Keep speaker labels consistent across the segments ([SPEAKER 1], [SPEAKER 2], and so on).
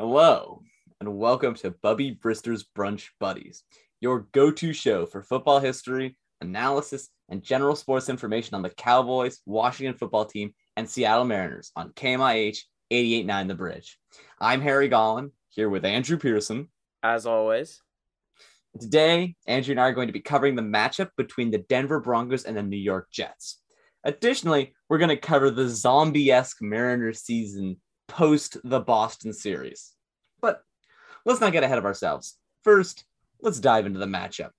[SPEAKER 1] Hello, and welcome to Bubby Brister's Brunch Buddies, your go to show for football history, analysis, and general sports information on the Cowboys, Washington football team, and Seattle Mariners on KMIH 889 The Bridge. I'm Harry Gollin, here with Andrew Pearson.
[SPEAKER 2] As always.
[SPEAKER 1] Today, Andrew and I are going to be covering the matchup between the Denver Broncos and the New York Jets. Additionally, we're going to cover the zombie esque Mariners season post the Boston series. But let's not get ahead of ourselves. First, let's dive into the matchup.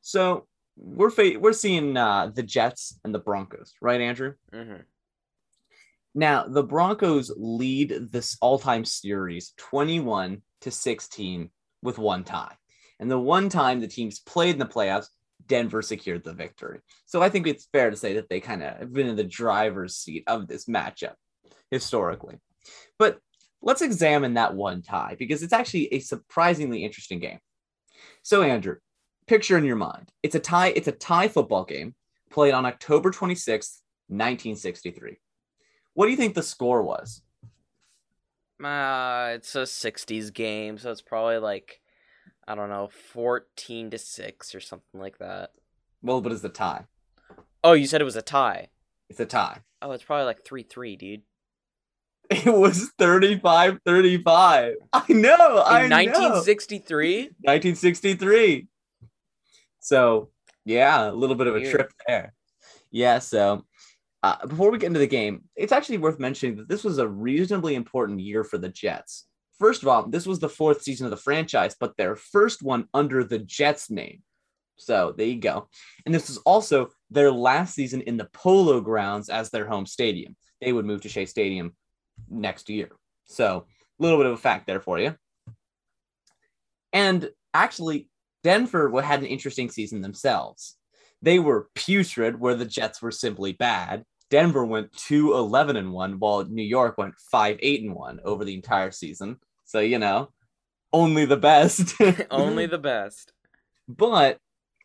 [SPEAKER 1] So we're fa- we're seeing uh, the Jets and the Broncos, right, Andrew?
[SPEAKER 2] Mm-hmm.
[SPEAKER 1] Now the Broncos lead this all-time series 21 to 16 with one tie, and the one time the teams played in the playoffs, Denver secured the victory. So I think it's fair to say that they kind of have been in the driver's seat of this matchup historically. But let's examine that one tie because it's actually a surprisingly interesting game. So, Andrew, picture in your mind it's a tie, it's a tie football game played on October 26th, 1963. What do you think the score was?
[SPEAKER 2] Uh, it's a 60s game, so it's probably like, I don't know, 14 to 6 or something like that.
[SPEAKER 1] Well, what is a tie?
[SPEAKER 2] Oh, you said it was a tie.
[SPEAKER 1] It's a tie.
[SPEAKER 2] Oh, it's probably like 3 3, dude.
[SPEAKER 1] It was 35 35. I know. I
[SPEAKER 2] In 1963?
[SPEAKER 1] 1963. So, yeah, a little bit of a
[SPEAKER 2] Weird.
[SPEAKER 1] trip there. Yeah, so uh, before we get into the game, it's actually worth mentioning that this was a reasonably important year for the Jets. First of all, this was the fourth season of the franchise, but their first one under the Jets name. So there you go. And this was also their last season in the Polo Grounds as their home stadium. They would move to Shea Stadium next year. So a little bit of a fact there for you. And actually, Denver had an interesting season themselves. They were putrid, where the Jets were simply bad. Denver went 2 11 and 1, while New York went 5 8 and 1 over the entire season. So, you know, only the best.
[SPEAKER 2] Only the best.
[SPEAKER 1] But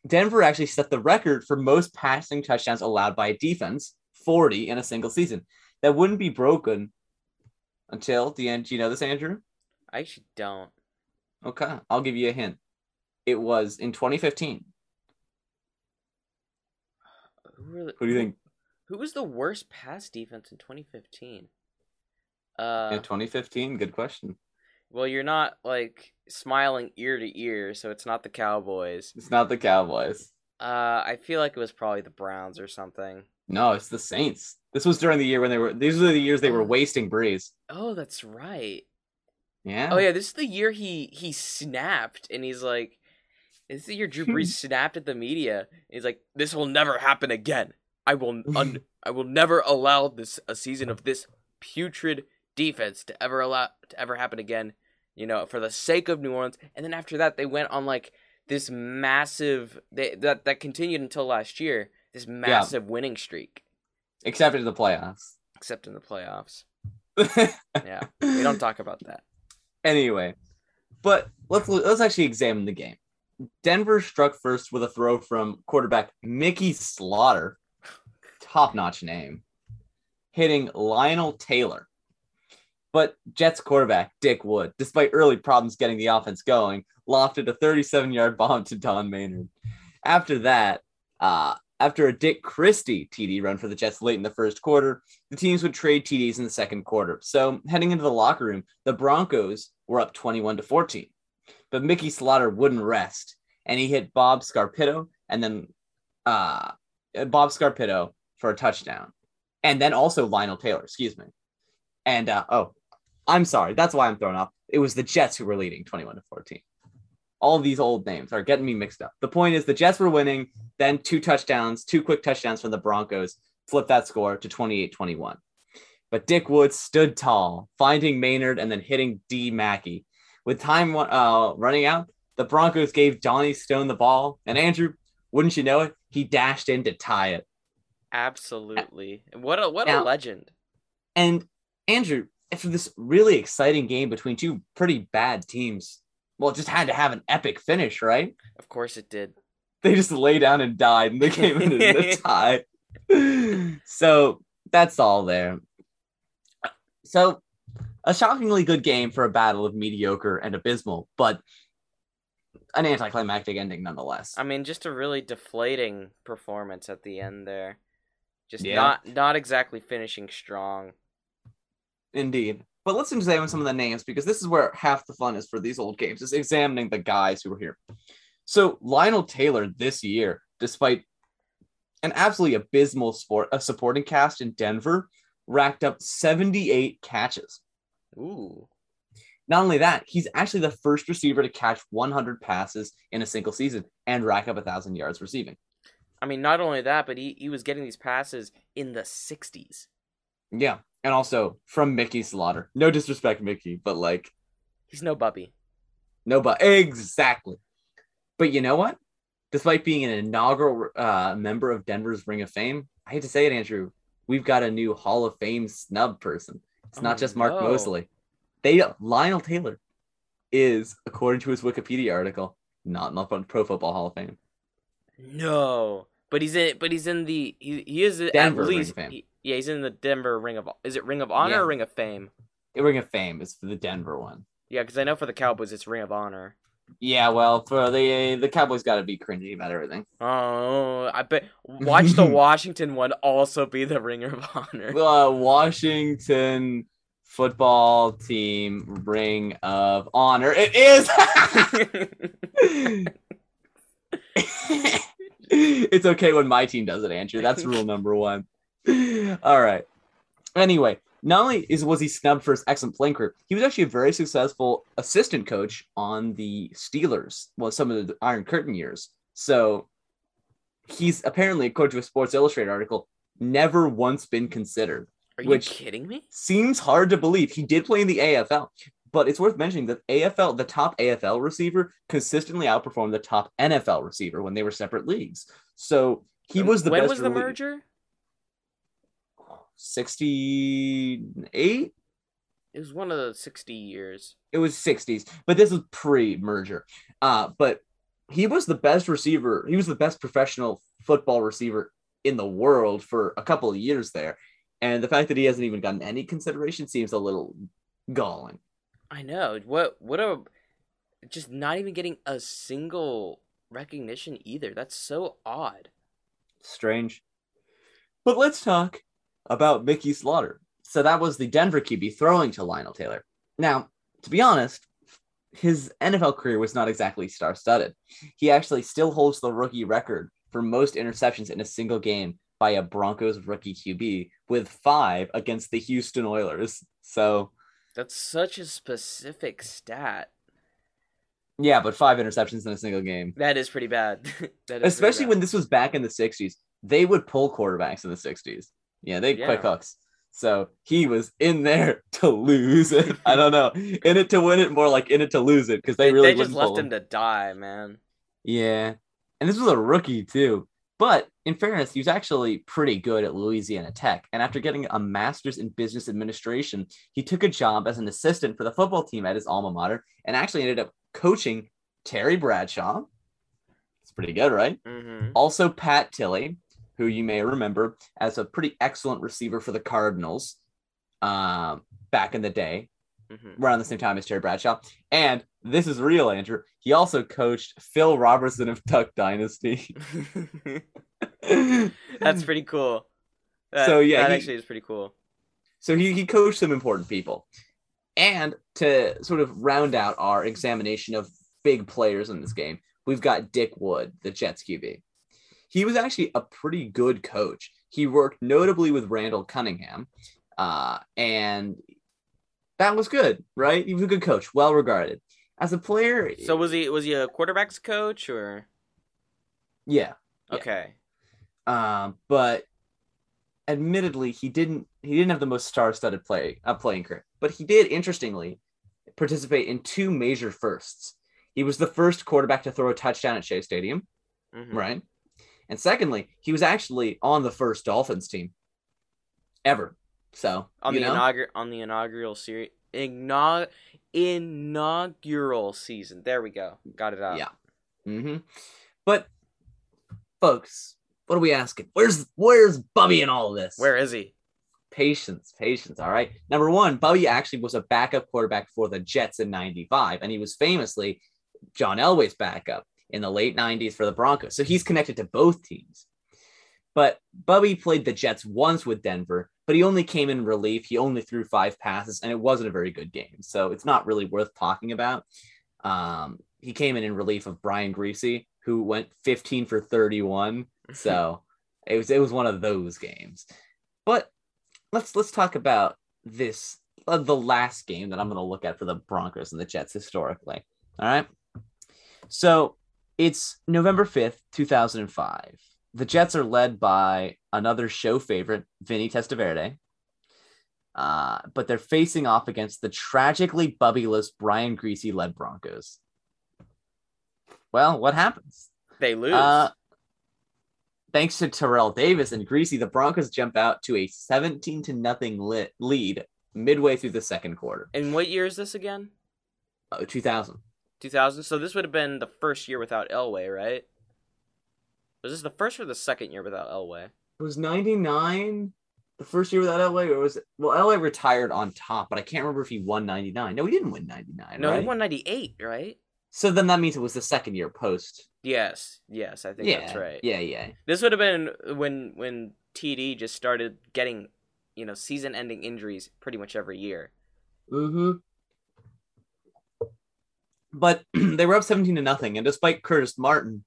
[SPEAKER 1] Denver actually set the record for most passing touchdowns allowed by a defense 40 in a single season. That wouldn't be broken until the end. Do you know this, Andrew?
[SPEAKER 2] I actually don't.
[SPEAKER 1] Okay, I'll give you a hint. It was in 2015.
[SPEAKER 2] Who, the,
[SPEAKER 1] Who do you think?
[SPEAKER 2] Who was the worst pass defense in 2015? Uh,
[SPEAKER 1] In 2015, good question.
[SPEAKER 2] well, you're not like smiling ear to ear, so it's not the Cowboys.
[SPEAKER 1] It's not the Cowboys.
[SPEAKER 2] Uh, I feel like it was probably the Browns or something.
[SPEAKER 1] No, it's the Saints. This was during the year when they were. These were the years they were
[SPEAKER 2] Oh.
[SPEAKER 1] wasting Brees.
[SPEAKER 2] Oh, that's right.
[SPEAKER 1] Yeah.
[SPEAKER 2] Oh yeah, this is the year he he snapped, and he's like, "This is the year Drew Brees snapped at the media." He's like, "This will never happen again. I will un- I will never allow this a season of this putrid defense to ever allow to ever happen again. You know, for the sake of New Orleans." And then after that, they went on like this massive they that that continued until last year. This massive winning streak,
[SPEAKER 1] Except in the playoffs.
[SPEAKER 2] except in the playoffs. Yeah, we don't talk about that.
[SPEAKER 1] anyway, but let's let's actually examine the game. Denver struck first with a throw from quarterback Mickey Slaughter, top-notch name, hitting Lionel Taylor. But Jets quarterback Dick Wood, despite early problems getting the offense going, lofted a 37-yard bomb to Don Maynard. After that, uh, after a Dick Christy TD run for the Jets late in the first quarter, the teams would trade TDs in the second quarter. So heading into the locker room, the Broncos were up 21 to 14. But Mickey Slaughter wouldn't rest, and he hit Bob Scarpitto and then uh, Bob Scarpitto for a touchdown, and then also Lionel Taylor, excuse me. And uh, oh, I'm sorry, that's why I'm thrown off. It was the Jets who were leading 21 to 14. All these old names are getting me mixed up. The point is, the Jets were winning, then two touchdowns, two quick touchdowns from the Broncos, flipped that score to 28 21. But Dick Woods stood tall, finding Maynard and then hitting Dee Mackey. With time uh, running out, the Broncos gave Johnny Stone the ball, and Andrew, wouldn't you know it, he dashed in to tie it.
[SPEAKER 2] Absolutely. What a what
[SPEAKER 1] Now-
[SPEAKER 2] a legend.
[SPEAKER 1] And Andrew, after this really exciting game between two pretty bad teams, well, it just had to have an epic finish, right?
[SPEAKER 2] Of course it did.
[SPEAKER 1] They just lay down and died, and they came in a tie. so that's all there. So a shockingly good game for a battle of mediocre and abysmal, but an anticlimactic ending nonetheless.
[SPEAKER 2] I mean, just a really deflating performance at the end there. Just
[SPEAKER 1] Yeah.
[SPEAKER 2] not not exactly finishing strong.
[SPEAKER 1] Indeed. But let's examine some of the names because this is where half the fun is for these old games, is examining the guys who were here. So Lionel Taylor this year, despite an absolutely abysmal sport a supporting cast in Denver, racked up 78 catches.
[SPEAKER 2] Ooh.
[SPEAKER 1] Not only that, he's actually the first receiver to catch 100 passes in a single season and rack up a thousand yards receiving.
[SPEAKER 2] I mean, not only that, but he, he was getting these passes in the 60s.
[SPEAKER 1] Yeah. And also from Mickey Slaughter. No disrespect, Mickey, but like
[SPEAKER 2] He's no Bubby.
[SPEAKER 1] No, but exactly. But you know what? Despite being an inaugural uh, member of Denver's Ring of Fame, I hate to say it, Andrew, we've got a new Hall of Fame snub person. It's
[SPEAKER 2] Oh,
[SPEAKER 1] not just Mark
[SPEAKER 2] no.
[SPEAKER 1] Moseley. They Lionel Taylor is, according to his Wikipedia article, not in the Pro Football Hall of Fame.
[SPEAKER 2] No. But he's in but he's in the he, he is at
[SPEAKER 1] Denver Ring of
[SPEAKER 2] least
[SPEAKER 1] Fame.
[SPEAKER 2] he- yeah, he's in the Denver Ring of Is it Ring of Honor
[SPEAKER 1] Yeah.
[SPEAKER 2] or Ring of Fame?
[SPEAKER 1] The Ring of Fame is for the Denver one.
[SPEAKER 2] Yeah, cuz I know for the Cowboys it's Ring of Honor.
[SPEAKER 1] Yeah, well, for the the Cowboys, got to be cringy about everything.
[SPEAKER 2] Oh, I bet watch the Washington one also be the Ring of Honor.
[SPEAKER 1] uh, Washington football team ring of honor. It is. it's okay when my team does it, Andrew. That's rule number one. All right. Anyway, not only is was he snubbed for his excellent playing career, he was actually a very successful assistant coach on the Steelers. Well, some of the Iron Curtain years. So he's apparently, according to a Sports Illustrated article, never once been considered
[SPEAKER 2] Are you
[SPEAKER 1] which-
[SPEAKER 2] kidding me?
[SPEAKER 1] seems hard to believe. He did play in the AFL, but it's worth mentioning that AFL, the top AFL receiver, consistently outperformed the top NFL receiver when they were separate leagues. So he was the
[SPEAKER 2] when
[SPEAKER 1] best.
[SPEAKER 2] was the
[SPEAKER 1] league-
[SPEAKER 2] merger?
[SPEAKER 1] 68?
[SPEAKER 2] It was one of the 60 years.
[SPEAKER 1] It was 60s, but this was pre-merger. Uh, but he was the best receiver. He was the best professional football receiver in the world for a couple of years there. And the fact that he hasn't even gotten any consideration seems a little galling.
[SPEAKER 2] I know. What what a just not even getting a single recognition either. That's so odd.
[SPEAKER 1] Strange. But let's talk about Mickey Slaughter. So that was the Denver QB throwing to Lionel Taylor. Now, to be honest, his NFL career was not exactly star studded. He actually still holds the rookie record for most interceptions in a single game by a Broncos rookie QB with five against the Houston Oilers. So,
[SPEAKER 2] That's such a specific stat.
[SPEAKER 1] yeah, but five interceptions in a single game.
[SPEAKER 2] That is pretty bad. is pretty
[SPEAKER 1] especially
[SPEAKER 2] bad.
[SPEAKER 1] when this was back in the 60s they would pull quarterbacks in the 60s yeah they
[SPEAKER 2] Yeah.
[SPEAKER 1] quick hooks so he was in there to lose it. I don't know. In it to win it more like in it to lose it because they
[SPEAKER 2] they,
[SPEAKER 1] really
[SPEAKER 2] they just left him to die, man.
[SPEAKER 1] yeah. And this was a rookie too. But in fairness he was actually pretty good at louisiana tech. And after getting a master's in business administration he took a job as an assistant for the football team at his alma mater and actually ended up coaching terry bradshaw. It's pretty good right?
[SPEAKER 2] Hmm
[SPEAKER 1] also, Pat Tilley, who you may remember as a pretty excellent receiver for the Cardinals um, back in the day,
[SPEAKER 2] hmm
[SPEAKER 1] around the same time as Terry Bradshaw. And this is real, Andrew. He also coached Phil Robertson of Duck Dynasty.
[SPEAKER 2] That's pretty cool. That,
[SPEAKER 1] So, yeah,
[SPEAKER 2] that
[SPEAKER 1] he-
[SPEAKER 2] actually is pretty cool.
[SPEAKER 1] So he, he coached some important people. And to sort of round out our examination of big players in this game, we've got Dick Wood, the Jets QB. He was actually a pretty good coach. He worked notably with Randall Cunningham, uh, and that was good, right? He was a good coach, well regarded. As a player,
[SPEAKER 2] So was he was he a quarterbacks coach or
[SPEAKER 1] yeah, Yeah.
[SPEAKER 2] okay?
[SPEAKER 1] um, but admittedly, he didn't he didn't have the most star-studded play uh, playing career, but he did interestingly participate in two major firsts. He was the first quarterback to throw a touchdown at Shea Stadium,
[SPEAKER 2] Mhm.
[SPEAKER 1] right? And secondly, he was actually on the first Dolphins team ever. So
[SPEAKER 2] On the inaugural on the inaugural series inaug- inaugural season. There we go. Got it out.
[SPEAKER 1] Yeah. Mm-hmm. But folks, what are we asking? Where's where's Bubby in all of this?
[SPEAKER 2] Where is he?
[SPEAKER 1] patience, patience. All right. Number one, Bubby actually was a backup quarterback for the Jets in 95, and he was famously John Elway's backup in the late 90s for the Broncos. So he's connected to both teams. But Bubby played the Jets once with Denver, but he only came in relief. He only threw five passes, and it wasn't a very good game. So it's not really worth talking about. Um, he came in in relief of Brian Griese, who went 15 for 31. So it was it was one of those games. But let's let's talk about this uh, the last game that I'm going to look at for the Broncos and the Jets historically. All right. So it's November 5th, 2005. The Jets are led by another show favorite, Vinny Testaverde. Uh, but they're facing off against the tragically bubbyless Brian Griese led Broncos. Well, what happens?
[SPEAKER 2] They lose.
[SPEAKER 1] Uh, thanks to Terrell Davis and Griese, the Broncos jump out to a 17 to nothing lead midway through the second quarter.
[SPEAKER 2] and what year is this again?
[SPEAKER 1] Uh, 2000.
[SPEAKER 2] 2000. So this would have been the first year without Elway, right? Was this the first or the second year without Elway?
[SPEAKER 1] It was 99 the first year without Elway, or was it? Well, Elway retired on top, but I can't remember if he won 99. No, he didn't win 99.
[SPEAKER 2] No,
[SPEAKER 1] right?
[SPEAKER 2] he won 98, right?
[SPEAKER 1] So then that means it was the second year post.
[SPEAKER 2] Yes, yes, I think
[SPEAKER 1] yeah,
[SPEAKER 2] that's right.
[SPEAKER 1] Yeah, yeah.
[SPEAKER 2] This would have been when when TD just started getting, you know, season-ending injuries pretty much every year.
[SPEAKER 1] Mm-hmm. But they were up 17 to nothing, and despite Curtis Martin,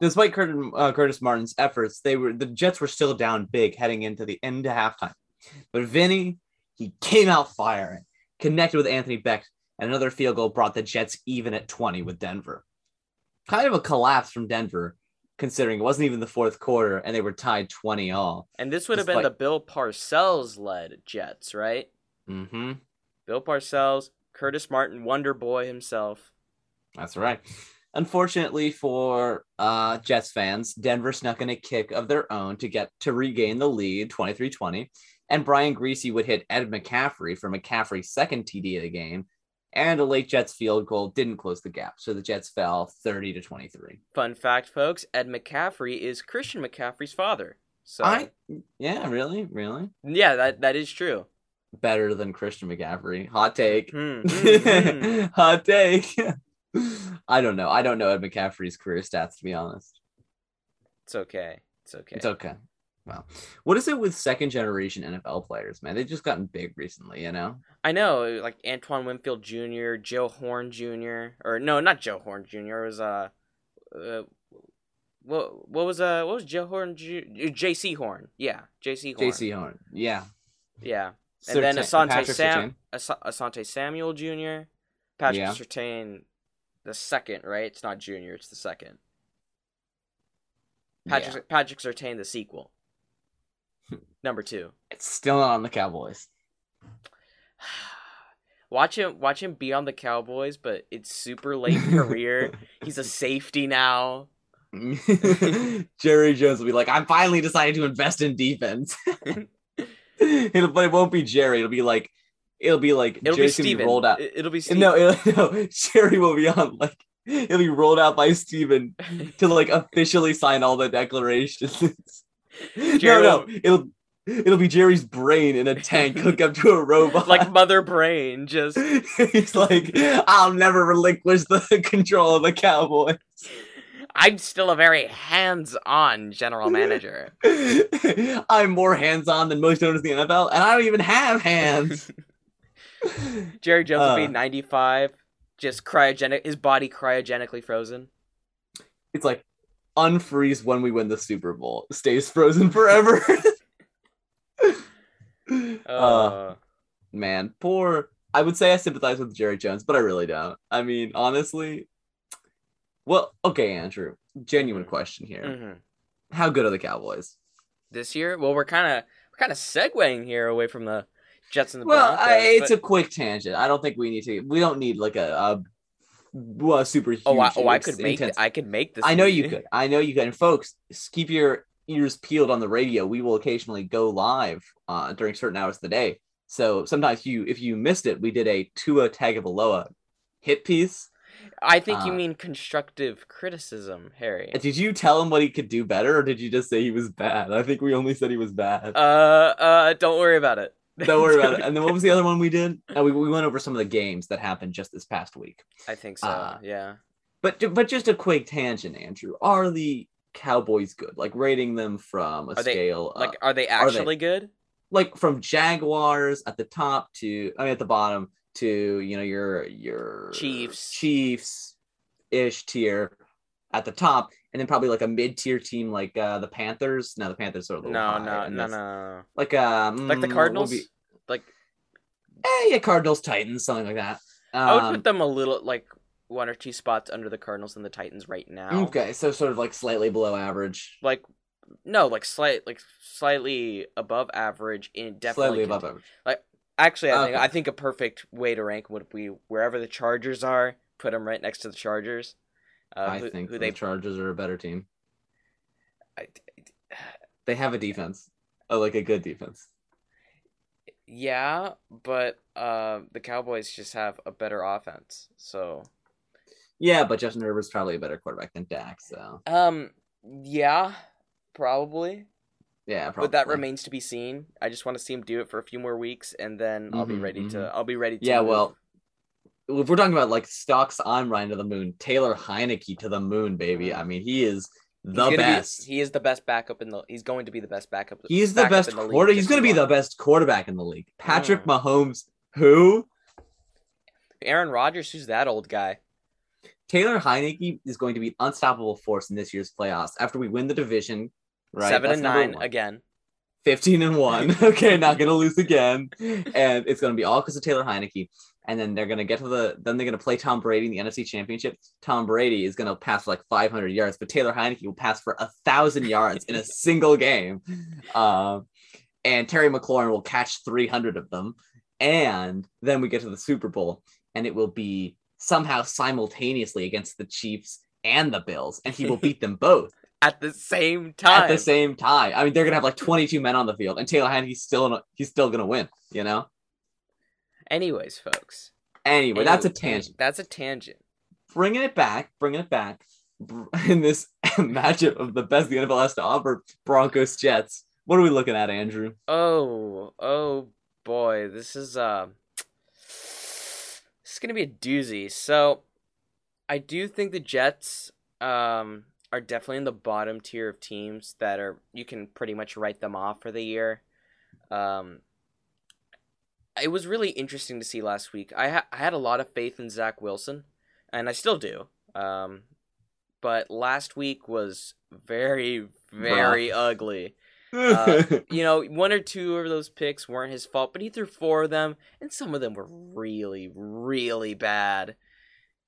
[SPEAKER 1] despite Curtis, uh, Curtis Martin's efforts, they were the Jets were still down big heading into the end of halftime. But Vinny, he came out firing, connected with Anthony Becht, and another field goal brought the Jets even at 20 with Denver. Kind of a collapse from Denver, considering it wasn't even the fourth quarter and they were tied 20 all.
[SPEAKER 2] And this would have been the Bill Parcells led Jets, right?
[SPEAKER 1] Mm-hmm.
[SPEAKER 2] Bill Parcells, Curtis Martin, Wonder Boy himself.
[SPEAKER 1] That's right. Unfortunately for uh, Jets fans, Denver snuck in a kick of their own to get to regain the lead 23-20. And Brian Griese would hit Ed McCaffrey for McCaffrey's second TD of the game. And a late Jets field goal didn't close the gap. So the Jets fell 30 to 23.
[SPEAKER 2] Fun fact, folks: Ed McCaffrey is Christian McCaffrey's father. So
[SPEAKER 1] I yeah, really? Really?
[SPEAKER 2] yeah, that that is true.
[SPEAKER 1] Better than Christian McCaffrey. Hot take.
[SPEAKER 2] Hmm, hmm, hmm.
[SPEAKER 1] Hot take. I don't know. I don't know Ed McCaffrey's career stats to be honest.
[SPEAKER 2] It's okay. It's okay.
[SPEAKER 1] It's okay. Well, what is it with second generation NFL players, man? They've just gotten big recently, you know?
[SPEAKER 2] I know, like Antoine Winfield Jr., Joe Horn Jr., or no, not Joe Horn Jr. It was uh, uh what what was uh what was Joe Horn Jr. J.C. Horn? Yeah, J.C. Horn.
[SPEAKER 1] JC Horn. Yeah.
[SPEAKER 2] Yeah, and then Asante
[SPEAKER 1] Patrick
[SPEAKER 2] Sam. Asante Samuel Jr., Patrick
[SPEAKER 1] Yeah.
[SPEAKER 2] Surtain, the second, right? It's not Junior, it's the second. Patrick
[SPEAKER 1] Yeah.
[SPEAKER 2] Patrick Surtain, the sequel. Number two.
[SPEAKER 1] It's still not on the Cowboys.
[SPEAKER 2] Watch him watch him be on the Cowboys, but it's super late career. He's a safety now.
[SPEAKER 1] Jerry Jones will be like, I'm finally decided to invest in defense. it'll, but it won't be Jerry. It'll be like, it'll be like
[SPEAKER 2] It'll
[SPEAKER 1] Jerry's
[SPEAKER 2] be Steven.
[SPEAKER 1] rolled out.
[SPEAKER 2] It- It'll be Steven.
[SPEAKER 1] No, it'll, no, Jerry will be on like it'll be rolled out by Steven to like officially sign all the declarations.
[SPEAKER 2] Jerry
[SPEAKER 1] no,
[SPEAKER 2] will-
[SPEAKER 1] no, it'll it'll be Jerry's brain in a tank hooked up to a robot.
[SPEAKER 2] like Mother Brain, just
[SPEAKER 1] he's like, I'll never relinquish the control of the Cowboys.
[SPEAKER 2] I'm still a very hands-on general manager.
[SPEAKER 1] I'm more hands-on than most owners in the NFL, and I don't even have hands.
[SPEAKER 2] Jerry Jones will
[SPEAKER 1] Uh.
[SPEAKER 2] be 95, just cryogenic, his body cryogenically frozen.
[SPEAKER 1] it's like unfreeze when we win the Super Bowl. Stays frozen forever.
[SPEAKER 2] Uh,
[SPEAKER 1] uh, man, poor. I would say I sympathize with Jerry Jones, but I really don't. I mean, honestly. Well, okay, Andrew. Genuine question here.
[SPEAKER 2] mhm.
[SPEAKER 1] How good are the Cowboys?
[SPEAKER 2] This year, well, we're kind of we're kind of segueing here away from the Jets and the
[SPEAKER 1] Well,
[SPEAKER 2] Broncos.
[SPEAKER 1] I, it's
[SPEAKER 2] but-
[SPEAKER 1] a quick tangent. I don't think we need to. We don't need like a, a, well, super huge.
[SPEAKER 2] oh, I, oh, I could make
[SPEAKER 1] intense-
[SPEAKER 2] I could make this.
[SPEAKER 1] I know you could. I know you could. And folks, keep your ears peeled on the radio. We will occasionally go live uh, during certain hours of the day. So sometimes you, if you missed it, we did a Tua Tagovailoa hit piece.
[SPEAKER 2] I think you
[SPEAKER 1] Uh,
[SPEAKER 2] mean constructive criticism, Harry.
[SPEAKER 1] Did you tell him what he could do better, or did you just say he was bad? I think we only said he was bad.
[SPEAKER 2] Uh, uh, don't worry about it.
[SPEAKER 1] Don't worry about it. And then what was the other one we did? Uh, we, we went over some of the games that happened just this past week.
[SPEAKER 2] I think so.
[SPEAKER 1] Uh,
[SPEAKER 2] yeah.
[SPEAKER 1] But but just a quick tangent, Andrew. Are the Cowboys good? Like rating them from a
[SPEAKER 2] Are they-
[SPEAKER 1] scale,
[SPEAKER 2] Like,
[SPEAKER 1] uh,
[SPEAKER 2] are they
[SPEAKER 1] are they-
[SPEAKER 2] actually good?
[SPEAKER 1] like from Jaguars at the top to I mean at the bottom to you know your your
[SPEAKER 2] Chiefs.
[SPEAKER 1] Chiefs ish tier at the top, and then probably like a mid tier team like uh the Panthers. No, the Panthers are a little
[SPEAKER 2] No, no, no, no.
[SPEAKER 1] Like um
[SPEAKER 2] Like the Cardinals.
[SPEAKER 1] be-
[SPEAKER 2] Like,
[SPEAKER 1] eh, yeah, Cardinals, Titans, something like that.
[SPEAKER 2] I would
[SPEAKER 1] Um,
[SPEAKER 2] put them a little like one or two spots under the Cardinals and the Titans right now.
[SPEAKER 1] Okay, so sort of like slightly below average.
[SPEAKER 2] Like, no, like slight, like slightly above average. In definitely
[SPEAKER 1] Slightly above average.
[SPEAKER 2] Actually, I think I think a perfect way to rank would be wherever the Chargers are, put them right next to the Chargers. Uh,
[SPEAKER 1] I
[SPEAKER 2] who,
[SPEAKER 1] think
[SPEAKER 2] who
[SPEAKER 1] the
[SPEAKER 2] they
[SPEAKER 1] Chargers are a better team.
[SPEAKER 2] I,
[SPEAKER 1] They have a defense, oh, like a good defense.
[SPEAKER 2] yeah, but uh, the Cowboys just have a better offense. So,
[SPEAKER 1] Yeah, but Justin Herbert's probably a better quarterback than Dak. So
[SPEAKER 2] um, yeah, probably.
[SPEAKER 1] Yeah, probably.
[SPEAKER 2] But that remains to be seen. I just want to see him do it for a few more weeks, and then I'll be
[SPEAKER 1] Mhm,
[SPEAKER 2] ready to.
[SPEAKER 1] mhm.
[SPEAKER 2] I'll be ready to.
[SPEAKER 1] Yeah,
[SPEAKER 2] move.
[SPEAKER 1] well, if we're talking about like stocks on Ryan to the moon, Taylor Heinicke to the moon, baby. I mean, he is the
[SPEAKER 2] gonna be-
[SPEAKER 1] best.
[SPEAKER 2] he is the best backup in the. He's going to be the best backup.
[SPEAKER 1] He's the best
[SPEAKER 2] the
[SPEAKER 1] quarter. He's going to be the best quarterback in the league. Patrick
[SPEAKER 2] Mm.
[SPEAKER 1] Mahomes, who
[SPEAKER 2] Aaron Rodgers, who's that old guy?
[SPEAKER 1] Taylor Heinicke is going to be an unstoppable force in this year's playoffs. After we win the division, right?
[SPEAKER 2] Seven
[SPEAKER 1] That's
[SPEAKER 2] and nine
[SPEAKER 1] one.
[SPEAKER 2] again.
[SPEAKER 1] 15 and 1. okay, not to lose again. And it's to be all because of Taylor Heinicke. And then they're to get to the, then they're to play Tom Brady in the NFC Championship. Tom Brady is to pass for like 500 yards, but Taylor Heinicke will pass for a thousand yards in a single game. Um, and Terry McLaurin will catch 300 of them. And then we get to the Super Bowl, and it will be somehow simultaneously against the Chiefs and the Bills, and he will beat them both
[SPEAKER 2] At the same time.
[SPEAKER 1] at the same time. I mean, they're gonna have like 22 men on the field, and Taylor Heinicke's still he's still gonna win. You know.
[SPEAKER 2] Anyways, folks.
[SPEAKER 1] Anyway, that's a tangent.
[SPEAKER 2] That's a tangent.
[SPEAKER 1] Bringing it back, bringing it back in this matchup of the best the NFL has to offer: Broncos Jets. What are we looking at, Andrew?
[SPEAKER 2] Oh, oh boy, this is uh this is gonna be a doozy. So I do think the Jets um are definitely in the bottom tier of teams that are you can pretty much write them off for the year. Um it was really interesting to see last week. I, ha- I had a lot of faith in Zach Wilson, and I still do. Um, but last week was very, very ugly. Uh, you know, one or two of those picks weren't his fault, but he threw four of them, and some of them were really, really bad.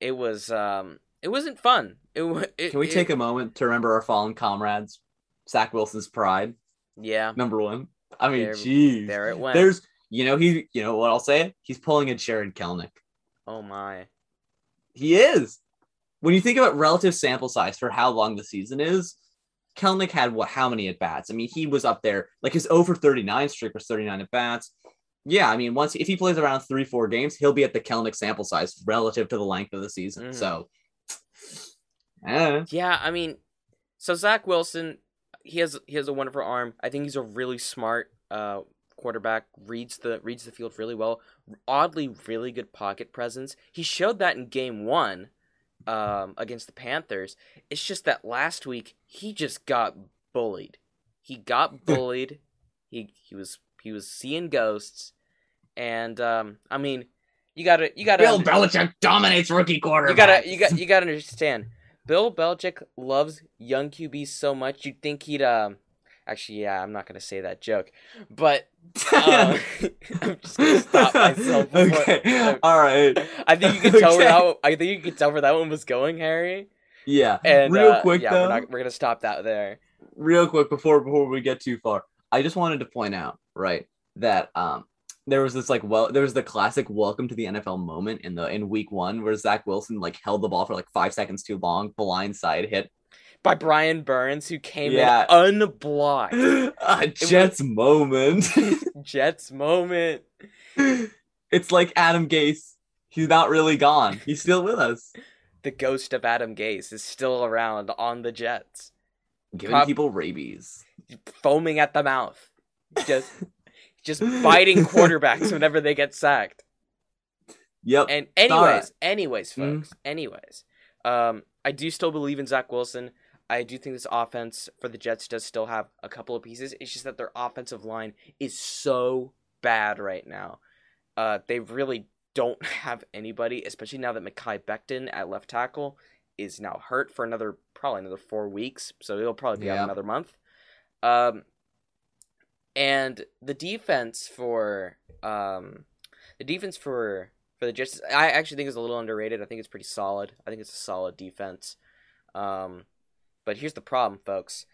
[SPEAKER 2] It was, um, it wasn't fun. It, it
[SPEAKER 1] Can we
[SPEAKER 2] it-
[SPEAKER 1] take a moment to remember our fallen comrades? Zach Wilson's pride,
[SPEAKER 2] Yeah,
[SPEAKER 1] number one. I mean,
[SPEAKER 2] There-
[SPEAKER 1] jeez.
[SPEAKER 2] there it went.
[SPEAKER 1] There's, you know, he, you know what I'll say? He's pulling a Jarred Kelenic.
[SPEAKER 2] oh my.
[SPEAKER 1] He is. When you think about relative sample size for how long the season is, Kelenic had what? How many at bats? I mean, he was up there. Like his over 39 streak was 39 at bats. Yeah, I mean, once if he plays around three, four games, he'll be at the Kelenic sample size relative to the length of the season.
[SPEAKER 2] Mhm.
[SPEAKER 1] So,
[SPEAKER 2] Yeah, I mean, so Zach Wilson, he has he has a wonderful arm. I think he's a really smart uh, quarterback. reads the reads the field really well. Oddly, really good pocket presence. He showed that in Game One um, against the Panthers. It's just that last week he just got bullied. He got bullied. he he was he was seeing ghosts, and um, I mean, you gotta you gotta
[SPEAKER 1] Bill Belichick dominates rookie quarterbacks.
[SPEAKER 2] you gotta you got you gotta understand. Bill Belichick loves young QBs so much. You'd think he'd um. Actually, yeah, I'm not gonna say that joke, but uh, I'm just gonna stop myself. Before,
[SPEAKER 1] okay, all right.
[SPEAKER 2] I think you could tell where that. I think you could tell where that one was going, Harry.
[SPEAKER 1] Yeah,
[SPEAKER 2] And
[SPEAKER 1] real
[SPEAKER 2] uh,
[SPEAKER 1] quick
[SPEAKER 2] yeah,
[SPEAKER 1] though.
[SPEAKER 2] we're not we're gonna stop that there.
[SPEAKER 1] real quick before before we get too far i just wanted to point out right that um there was this like well there was the classic welcome to the nfl moment in the in week one where zach wilson like held the ball for like five seconds too long blind side hit
[SPEAKER 2] By Brian Burns, who came
[SPEAKER 1] Yeah.
[SPEAKER 2] in unblocked.
[SPEAKER 1] a jets moment
[SPEAKER 2] Jets moment.
[SPEAKER 1] it's like adam gase he's not really gone he's still with us
[SPEAKER 2] the ghost of Adam Gase is still around on the Jets,
[SPEAKER 1] Giving
[SPEAKER 2] Prob-
[SPEAKER 1] people rabies.
[SPEAKER 2] foaming at the mouth, just just biting quarterbacks whenever they get sacked.
[SPEAKER 1] Yep.
[SPEAKER 2] And anyways, anyways,
[SPEAKER 1] Mhm.
[SPEAKER 2] folks, anyways, um, I do still believe in Zach Wilson. I do think this offense for the Jets does still have a couple of pieces. It's just that their offensive line is so bad right now. Uh, they really don't have anybody, especially now that Mekhi Becton at left tackle is now hurt for another probably another four weeks, so he'll probably be
[SPEAKER 1] Yeah.
[SPEAKER 2] out another month. Um, and the defense for um, the defense for for the Jets, I actually think is a little underrated. I think it's pretty solid. I think it's a solid defense. Um, but here's the problem, folks.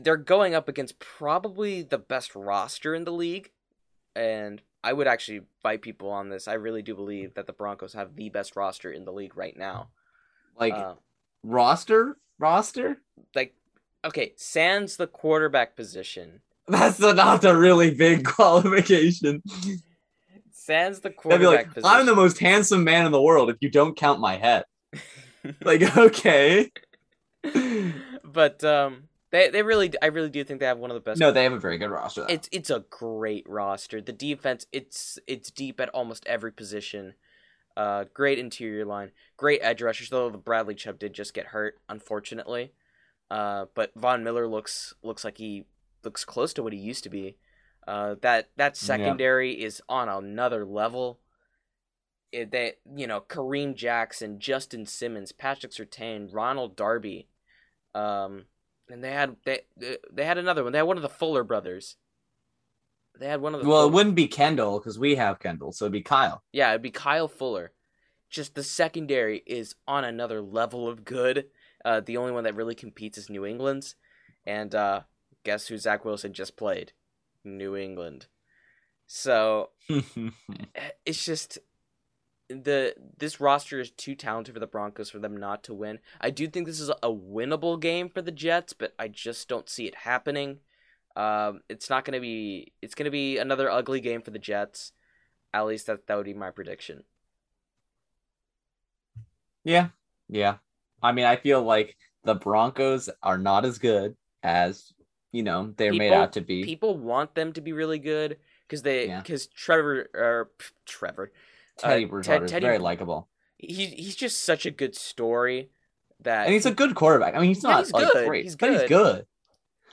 [SPEAKER 2] They're going up against probably the best roster in the league, and I would actually fight people on this. I really do believe that the Broncos have the best roster in the league right now.
[SPEAKER 1] like
[SPEAKER 2] Uh,
[SPEAKER 1] roster, roster.
[SPEAKER 2] like, okay, sans the quarterback position,
[SPEAKER 1] That's not a really big qualification.
[SPEAKER 2] sans the quarterback
[SPEAKER 1] like,
[SPEAKER 2] position.
[SPEAKER 1] I'm the most handsome man in the world if you don't count my head. Like, okay.
[SPEAKER 2] but um, they they really, I really do think they have one of the best.
[SPEAKER 1] No, they have a very good roster. though.
[SPEAKER 2] It's it's a great roster. The defense, it's it's deep at almost every position. Uh, great interior line, great edge rushers. Though the Bradley Chubb did just get hurt, unfortunately. Uh, but Von Miller looks looks like he looks close to what he used to be. Uh, that that secondary is on another level. It, they you know Kareem Jackson, Justin Simmons, Patrick Surtain, Ronald Darby, um, and they had they they had another one. They had one of the Fuller brothers. They had one of the
[SPEAKER 1] well, it wouldn't be Kendall because we have Kendall, so it'd be Kyle.
[SPEAKER 2] yeah, it'd be Kyle Fuller. Just the secondary is on another level of good. Uh, the only one that really competes is New England's, and uh, guess who Zach Wilson just played? New England. So it's just the this roster is too talented for the Broncos for them not to win. I do think this is a winnable game for the Jets, but I just don't see it happening. Um, it's not gonna be. It's gonna be another ugly game for the Jets. At least that that would be my prediction.
[SPEAKER 1] yeah, yeah. I mean, I feel like the Broncos are not as good as you know they're made out to be.
[SPEAKER 2] People want them to be really good because they
[SPEAKER 1] Yeah.
[SPEAKER 2] because Trevor or Trevor
[SPEAKER 1] Teddy
[SPEAKER 2] uh,
[SPEAKER 1] Bridgewater is
[SPEAKER 2] Teddy-
[SPEAKER 1] very likable,
[SPEAKER 2] he he's just such a good story that
[SPEAKER 1] and he's a good quarterback. I mean, he's
[SPEAKER 2] Yeah,
[SPEAKER 1] not
[SPEAKER 2] he's
[SPEAKER 1] like
[SPEAKER 2] good.
[SPEAKER 1] great,
[SPEAKER 2] He's
[SPEAKER 1] but he's
[SPEAKER 2] good.
[SPEAKER 1] good.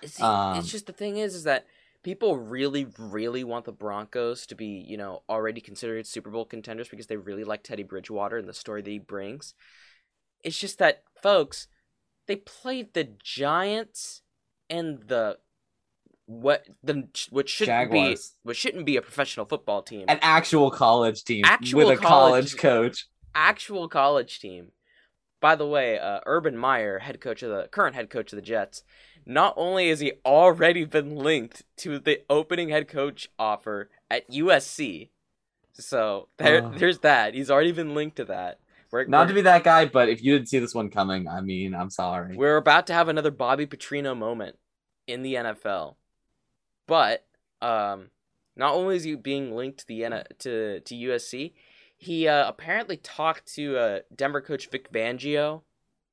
[SPEAKER 2] It's,
[SPEAKER 1] Um,
[SPEAKER 2] it's just the thing is, is that people really, really want the Broncos to be, you know, already considered Super Bowl contenders because they really like Teddy Bridgewater and the story that he brings. It's just that, folks, they played the Giants and the what the what shouldn't
[SPEAKER 1] Jaguars.
[SPEAKER 2] be what shouldn't be a professional football team,
[SPEAKER 1] An actual college team
[SPEAKER 2] Actual
[SPEAKER 1] with a
[SPEAKER 2] college-
[SPEAKER 1] college coach.
[SPEAKER 2] actual college team. By the way, uh, Urban Meyer, head coach of the current head coach of the Jets, not only has he already been linked to the opening head coach offer at USC, so there,
[SPEAKER 1] Ugh.
[SPEAKER 2] there's that. He's already been linked to that. We're,
[SPEAKER 1] Not
[SPEAKER 2] we're,
[SPEAKER 1] to be that guy, but if you didn't see this one coming, I mean, I'm sorry.
[SPEAKER 2] we're about to have another Bobby Petrino moment in the NFL, but um, not only is he being linked to the N- to to USC, he uh, apparently talked to uh, Denver coach Vic Fangio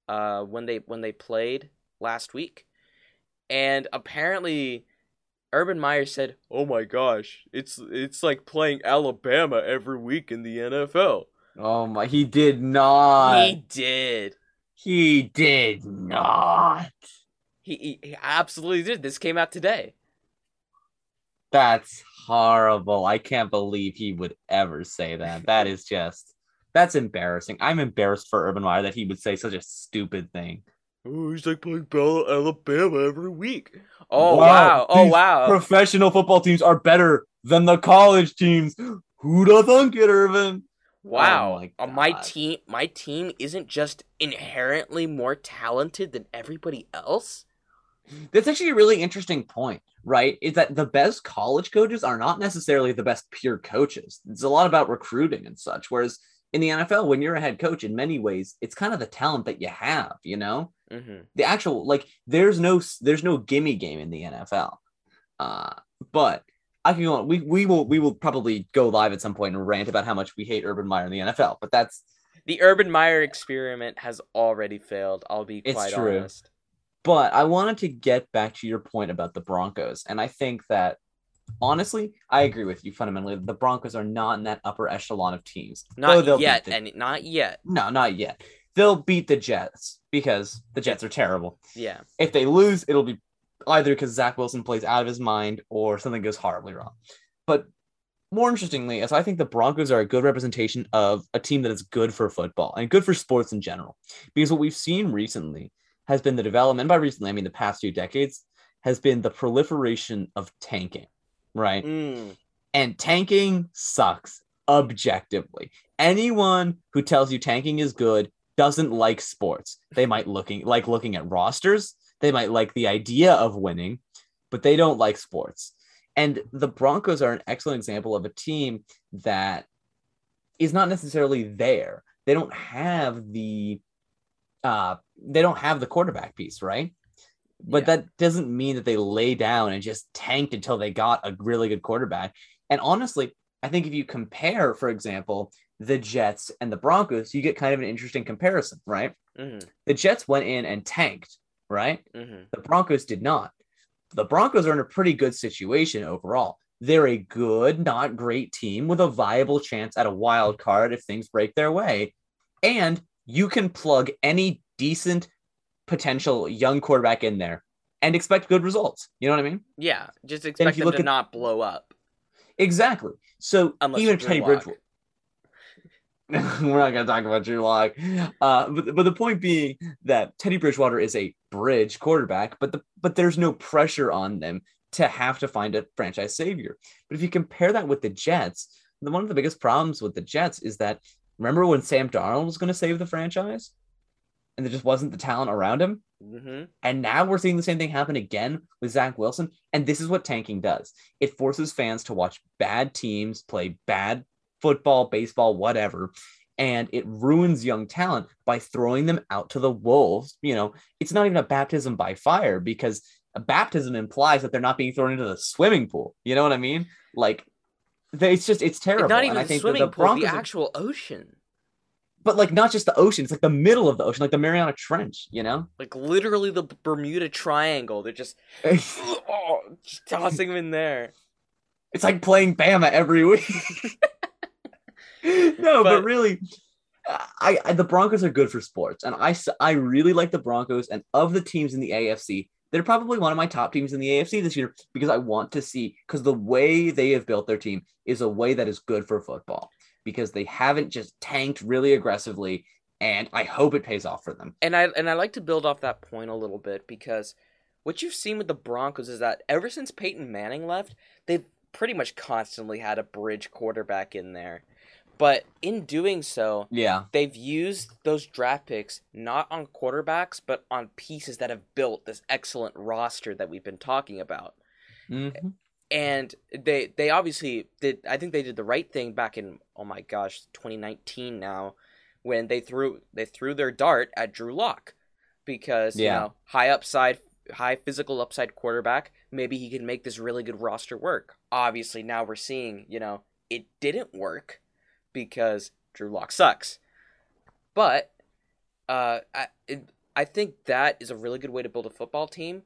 [SPEAKER 2] uh, when they when they played last week, and apparently Urban Meyer said, "Oh my gosh, it's it's like playing Alabama every week in the NFL."
[SPEAKER 1] Oh my, he did not.
[SPEAKER 2] he did.
[SPEAKER 1] He did not.
[SPEAKER 2] He, he, he absolutely did. This came out today.
[SPEAKER 1] That's horrible. I can't believe he would ever say that. That is just that's embarrassing. I'm embarrassed for Urban Meyer that he would say such a stupid thing.
[SPEAKER 2] Oh, he's like playing Bell Alabama every week. Oh
[SPEAKER 1] Wow,
[SPEAKER 2] wow! Oh
[SPEAKER 1] these
[SPEAKER 2] wow!
[SPEAKER 1] Professional football teams are better than the college teams. Who Who'da thunk it, Irvin?
[SPEAKER 2] Wow.
[SPEAKER 1] Oh my
[SPEAKER 2] Uh, my team my team isn't just inherently more talented than everybody else.
[SPEAKER 1] That's actually a really interesting point, right? Is that the best college coaches are not necessarily the best pure coaches. It's a lot about recruiting and such. Whereas in the NFL, when you're a head coach, in many ways, it's kind of the talent that you have, you know?
[SPEAKER 2] Mm-hmm.
[SPEAKER 1] The actual like there's no there's no gimme game in the NFL. Uh but I can go on. We we will we will probably go live at some point and rant about how much we hate Urban Meyer in the NFL, but that's
[SPEAKER 2] the Urban Meyer experiment has already failed. I'll be
[SPEAKER 1] It's
[SPEAKER 2] quite
[SPEAKER 1] true.
[SPEAKER 2] honest.
[SPEAKER 1] But I wanted to get back to your point about the Broncos. And I think that honestly, I agree with you fundamentally. The Broncos are not in that upper echelon of teams.
[SPEAKER 2] Not yet,
[SPEAKER 1] the-
[SPEAKER 2] and not yet.
[SPEAKER 1] no, not yet. They'll beat the Jets because the Jets are terrible.
[SPEAKER 2] Yeah,
[SPEAKER 1] If they lose, it'll be either because Zach Wilson plays out of his mind or something goes horribly wrong. But more interestingly, as I think the Broncos are a good representation of a team that is good for football and good for sports in general. Because what we've seen recently has been the development, by recently, I mean the past few decades, has been the proliferation of tanking, right?
[SPEAKER 2] Mm,
[SPEAKER 1] And tanking sucks objectively. Anyone who tells you tanking is good doesn't like sports. They might looking like looking at rosters, they might like the idea of winning, but they don't like sports. And the Broncos are an excellent example of a team that is not necessarily there. They don't have the uh they don't have the quarterback piece, right? But
[SPEAKER 2] Yeah.
[SPEAKER 1] that doesn't mean that they lay down and just tanked until they got a really good quarterback. And honestly, I think if you compare, for example, the Jets and the Broncos, you get kind of an interesting comparison, right?
[SPEAKER 2] mhm,
[SPEAKER 1] The Jets went in and tanked, right?
[SPEAKER 2] mhm.
[SPEAKER 1] The Broncos did not. The Broncos are in a pretty good situation overall. They're a good, not great team with a viable chance at a wild card if things break their way. And you can plug any decent potential young quarterback in there and expect good results. You know what I mean?
[SPEAKER 2] Yeah, just expect
[SPEAKER 1] you
[SPEAKER 2] them
[SPEAKER 1] look
[SPEAKER 2] to
[SPEAKER 1] at-
[SPEAKER 2] not blow up.
[SPEAKER 1] Exactly. So
[SPEAKER 2] Unless
[SPEAKER 1] even Teddy Bridgewater, we're not going to talk about Drew Lock. Uh, but, but the point being that Teddy Bridgewater is a bridge quarterback, but the but there's no pressure on them to have to find a franchise savior. But if you compare that with the Jets, then one of the biggest problems with the Jets is that remember when Sam Darnold was going to save the franchise, and there just wasn't the talent around him.
[SPEAKER 2] hmm
[SPEAKER 1] And now we're seeing the same thing happen again with Zach Wilson. And this is what tanking does it forces fans to watch bad teams play bad football, baseball, whatever. And it ruins young talent by throwing them out to the wolves. You know, it's not even a baptism by fire because a baptism implies that they're not being thrown into the swimming pool. You know what I mean? Like, they- it's just, it's terrible.
[SPEAKER 2] Not
[SPEAKER 1] and
[SPEAKER 2] even
[SPEAKER 1] I
[SPEAKER 2] the
[SPEAKER 1] think
[SPEAKER 2] swimming
[SPEAKER 1] the
[SPEAKER 2] pool,
[SPEAKER 1] Broncos
[SPEAKER 2] the
[SPEAKER 1] are-
[SPEAKER 2] actual ocean.
[SPEAKER 1] but like not just the ocean, it's like the middle of the ocean, like the Mariana Trench, you know?
[SPEAKER 2] Like literally the Bermuda Triangle. They're just, oh, just tossing them in there.
[SPEAKER 1] It's like playing Bama every week. no, but,
[SPEAKER 2] But-
[SPEAKER 1] really, I, I the Broncos are good for sports, and I I really like the Broncos. And of the teams in the AFC, they're probably one of my top teams in the AFC this year because I want to see because the way they have built their team is a way that is good for football because they haven't just tanked really aggressively, and I hope it pays off for them.
[SPEAKER 2] And I and I like to build off that point a little bit because what you've seen with the Broncos is that ever since Peyton Manning left, they've pretty much constantly had a bridge quarterback in there. But in doing so,
[SPEAKER 1] Yeah,
[SPEAKER 2] they've used those draft picks not on quarterbacks, but on pieces that have built this excellent roster that we've been talking about.
[SPEAKER 1] Mhm.
[SPEAKER 2] And they they obviously did. I think they did the right thing back in oh my gosh, 2019 now, when they threw they threw their dart at Drew Lock because you know high upside, high physical upside quarterback. Maybe he can make this really good roster work. Obviously, now we're seeing you know it didn't work because Drew Lock sucks. But uh, I it, I think that is a really good way to build a football team.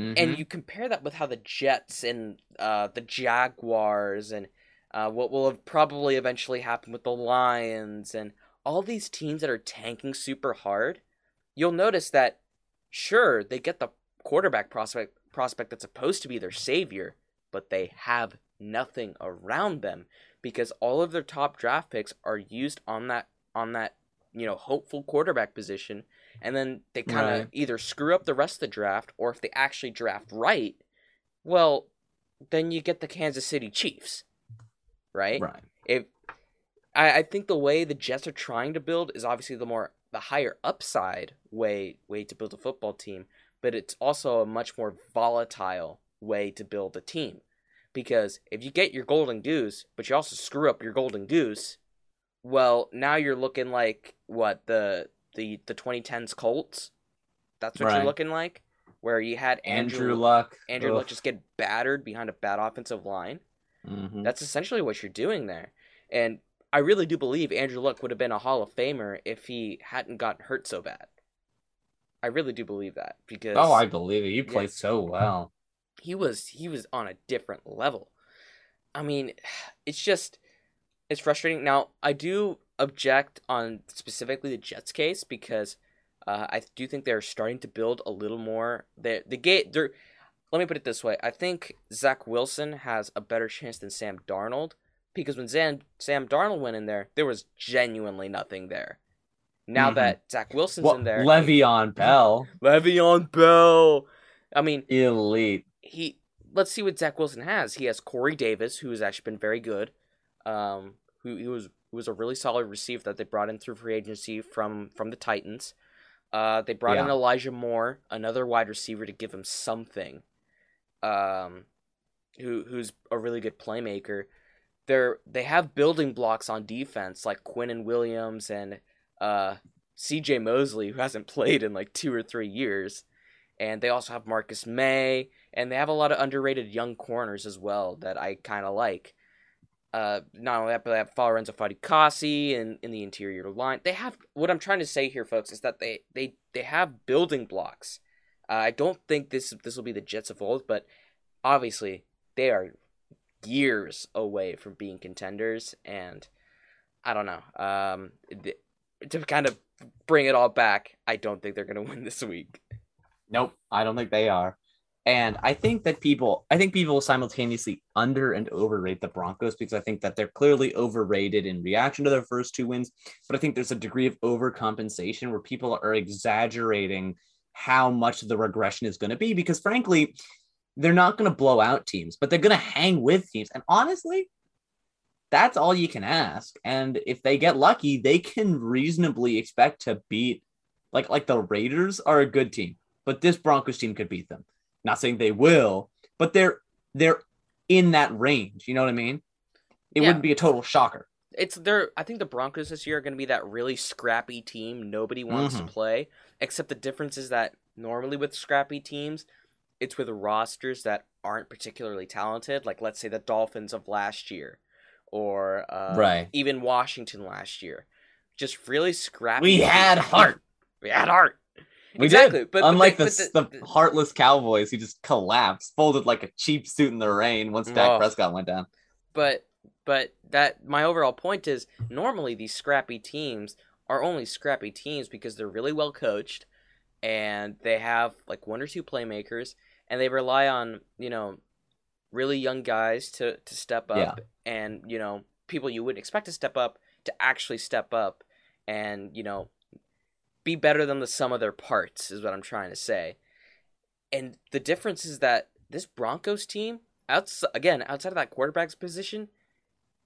[SPEAKER 1] Mhm.
[SPEAKER 2] And you compare that with how the Jets and uh, the Jaguars and uh, what will have probably eventually happen with the Lions and all these teams that are tanking super hard, you'll notice that sure they get the quarterback prospect prospect that's supposed to be their savior, but they have nothing around them because all of their top draft picks are used on that on that you know hopeful quarterback position and then they kind of
[SPEAKER 1] Right.
[SPEAKER 2] either screw up the rest of the draft or if they actually draft right well then you get the kansas city chiefs right,
[SPEAKER 1] right.
[SPEAKER 2] if I, I think the way the jets are trying to build is obviously the more the higher upside way way to build a football team but it's also a much more volatile way to build a team because if you get your golden goose but you also screw up your golden goose well now you're looking like what the the the 2010s colts that's what
[SPEAKER 1] Right.
[SPEAKER 2] you're looking like where you had
[SPEAKER 1] Andrew,
[SPEAKER 2] andrew
[SPEAKER 1] Luck.
[SPEAKER 2] andrew
[SPEAKER 1] Ugh.
[SPEAKER 2] luck just get battered behind a bad offensive line
[SPEAKER 1] Mhm.
[SPEAKER 2] that's essentially what you're doing there. And I really do believe Andrew Luck would have been a Hall of Famer if he hadn't gotten hurt so bad. I really do believe that because
[SPEAKER 1] Oh, I believe it. You played so well.
[SPEAKER 2] He was he was on a different level. I mean, it's just it's frustrating. Now, I do object on specifically the Jets case because uh, I do think they're starting to build a little more. The the gate. They're, let me put it this way: I think Zach Wilson has a better chance than Sam Darnold because when Zan, Sam Darnold went in there, there was genuinely nothing there. Now
[SPEAKER 1] Mhm.
[SPEAKER 2] that Zach Wilson's
[SPEAKER 1] Well,
[SPEAKER 2] in there,
[SPEAKER 1] Le'Veon Bell,
[SPEAKER 2] Le'Veon Bell. I mean,
[SPEAKER 1] elite.
[SPEAKER 2] He let's see what Zach Wilson has. He has Corey Davis, who has actually been very good. Um, who he was who was a really solid receiver that they brought in through free agency from from the Titans. Uh, they brought in Elijah Moore, another wide receiver, to give him something. Um, who who's a really good playmaker. They're they have building blocks on defense like Quinnen Williams and uh, C.J. Mosley, who hasn't played in like two or three years, and they also have Marcus Maye, and they have a lot of underrated young corners as well that I kind of like. Uh, not only that, but they have Lorenzo Fatukasi in, in the interior line. They have what I'm trying to say here, folks, is that they they they have building blocks. Uh, I don't think this this will be the Jets of old, but obviously they are years away from being contenders, and I don't know. Um, th- to kind of bring it all back, I don't think they're gonna win this week.
[SPEAKER 1] Nope, I don't think they are. And I think that people, I think people simultaneously under and overrate the Broncos because I think that they're clearly overrated in reaction to their first two wins. But I think there's a degree of overcompensation where people are exaggerating how much the regression is going to be because, frankly, they're not going to blow out teams, but they're going to hang with teams. And honestly, that's all you can ask. And if they get lucky, they can reasonably expect to beat, like, like the Raiders are a good team, but this Broncos team could beat them. Not saying they will, but they're they're in that range. You know what I mean? It
[SPEAKER 2] Yeah.
[SPEAKER 1] wouldn't be a total shocker.
[SPEAKER 2] It's there. I think the Broncos this year are going to be that really scrappy team nobody wants
[SPEAKER 1] Mhm.
[SPEAKER 2] to play. Except the difference is that normally with scrappy teams, it's with rosters that aren't particularly talented. Like let's say the Dolphins of last year, or uh,
[SPEAKER 1] Right.
[SPEAKER 2] even Washington last year. Just really scrappy.
[SPEAKER 1] We had heart.
[SPEAKER 2] we had heart.
[SPEAKER 1] We
[SPEAKER 2] exactly.
[SPEAKER 1] did.
[SPEAKER 2] But, but
[SPEAKER 1] Unlike
[SPEAKER 2] they-
[SPEAKER 1] the,
[SPEAKER 2] but
[SPEAKER 1] the, heartless Cowboys who just collapsed, folded like a cheap suit in the rain once Dak
[SPEAKER 2] Oh.
[SPEAKER 1] Prescott went down.
[SPEAKER 2] but but that my overall point is normally these scrappy teams are only scrappy teams because they're really well coached and they have like one or two playmakers and they rely on you know really young guys to to step up
[SPEAKER 1] Yeah.
[SPEAKER 2] and you know people you wouldn't expect to step up to actually step up and you know be better than the sum of their parts is what I'm trying to say. And the difference is that this Broncos team, outs again outside of that quarterback's position,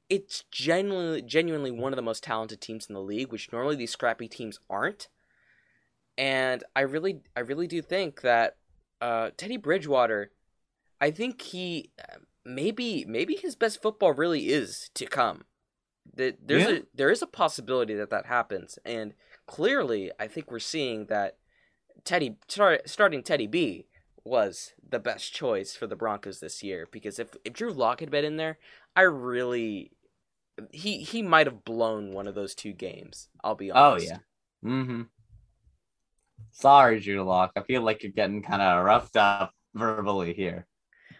[SPEAKER 2] it's genuinely genuinely one of the most talented teams in the league, which normally these scrappy teams aren't. And I really, I really do think that uh, Teddy Bridgewater, I think he maybe maybe his best football really is to come. That there's
[SPEAKER 1] Yeah.
[SPEAKER 2] a there is a possibility that that happens, and clearly, I think we're seeing that Teddy start, starting Teddy B was the best choice for the Broncos this year because if if Drew Lock had been in there, I really he he might have blown one of those two games. I'll be honest.
[SPEAKER 1] Oh yeah. Mm-hmm. Sorry, Drew Lock. I feel like you're getting kind of roughed up verbally here.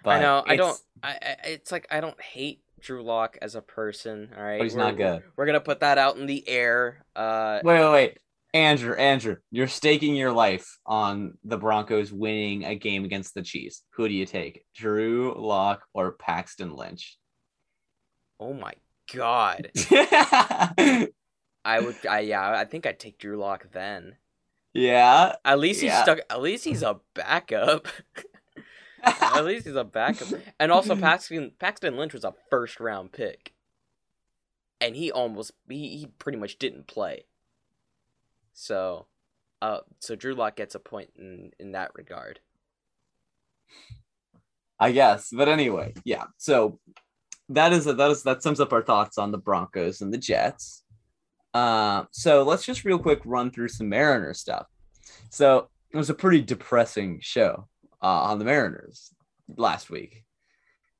[SPEAKER 2] I know. I don't. I, I it's like I don't hate Drew Lock as a person. All right,
[SPEAKER 1] But he's
[SPEAKER 2] We're-
[SPEAKER 1] not good.
[SPEAKER 2] We're gonna put that out in the air. Uh,
[SPEAKER 1] Wait, wait, wait. Andrew, Andrew, you're staking your life on the Broncos winning a game against the Chiefs. Who do you take, Drew Lock or Paxton Lynch?
[SPEAKER 2] oh my god, I would. I yeah. I think I'd take Drew Lock then.
[SPEAKER 1] yeah.
[SPEAKER 2] At least he's
[SPEAKER 1] Yeah.
[SPEAKER 2] stuck. At least he's a backup. At least he's a backup. And also Paxton Paxton Lynch was a first round pick. And he almost he, he pretty much didn't play. So uh so Drew Lock gets a point in in that regard.
[SPEAKER 1] I guess. But anyway, yeah. So that is a, that is that sums up our thoughts on the Broncos and the Jets. Uh, so let's just real quick run through some Mariner stuff. So it was a pretty depressing show uh, on the Mariners last week,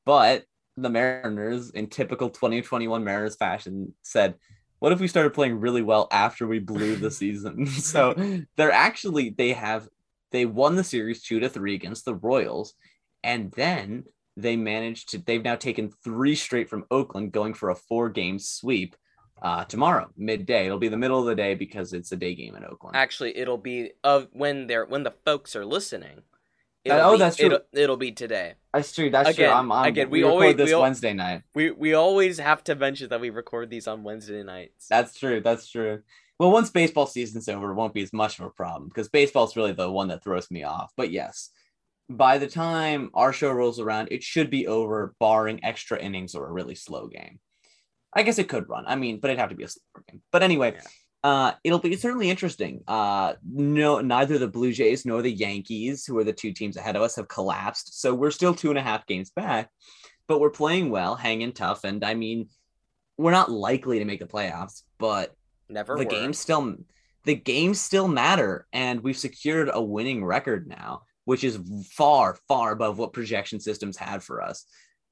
[SPEAKER 1] but the Mariners, in typical 2021 Mariners fashion, said, "What if we started playing really well after we blew the season?" so they're actually they have they won the series two to three against the Royals, and then they managed to. They've now taken three straight from Oakland, going for a four game sweep. Uh, tomorrow midday. It'll be the middle of the day because it's a day game in Oakland.
[SPEAKER 2] Actually, it'll be of when they're when the folks are listening. It'll
[SPEAKER 1] oh,
[SPEAKER 2] be-
[SPEAKER 1] that's true.
[SPEAKER 2] It'll, it'll be today.
[SPEAKER 1] That's true. That's true.
[SPEAKER 2] Again-
[SPEAKER 1] I'm, I'm,
[SPEAKER 2] again, we
[SPEAKER 1] record
[SPEAKER 2] always-
[SPEAKER 1] this
[SPEAKER 2] we
[SPEAKER 1] Wednesday night.
[SPEAKER 2] We we always have to mention that we record these on Wednesday nights.
[SPEAKER 1] That's true. That's true. Well, once baseball season's over, it won't be as much of a problem because baseball's really the one that throws me off. But yes, by the time our show rolls around, it should be over, barring extra innings or a really slow game. I guess it could run. I mean, but it'd have to be a slower game. But anyway,
[SPEAKER 2] Yeah.
[SPEAKER 1] Uh, it'll be certainly interesting. Uh, no, neither the Blue Jays nor the Yankees, who are the two teams ahead of us, have collapsed. So we're still two and a half games back, but we're playing well, hanging tough, and I mean, we're not likely to make the playoffs, but
[SPEAKER 2] Never
[SPEAKER 1] the
[SPEAKER 2] were.
[SPEAKER 1] games still the games still matter and we've secured a winning record now which is far far above what projection systems had for us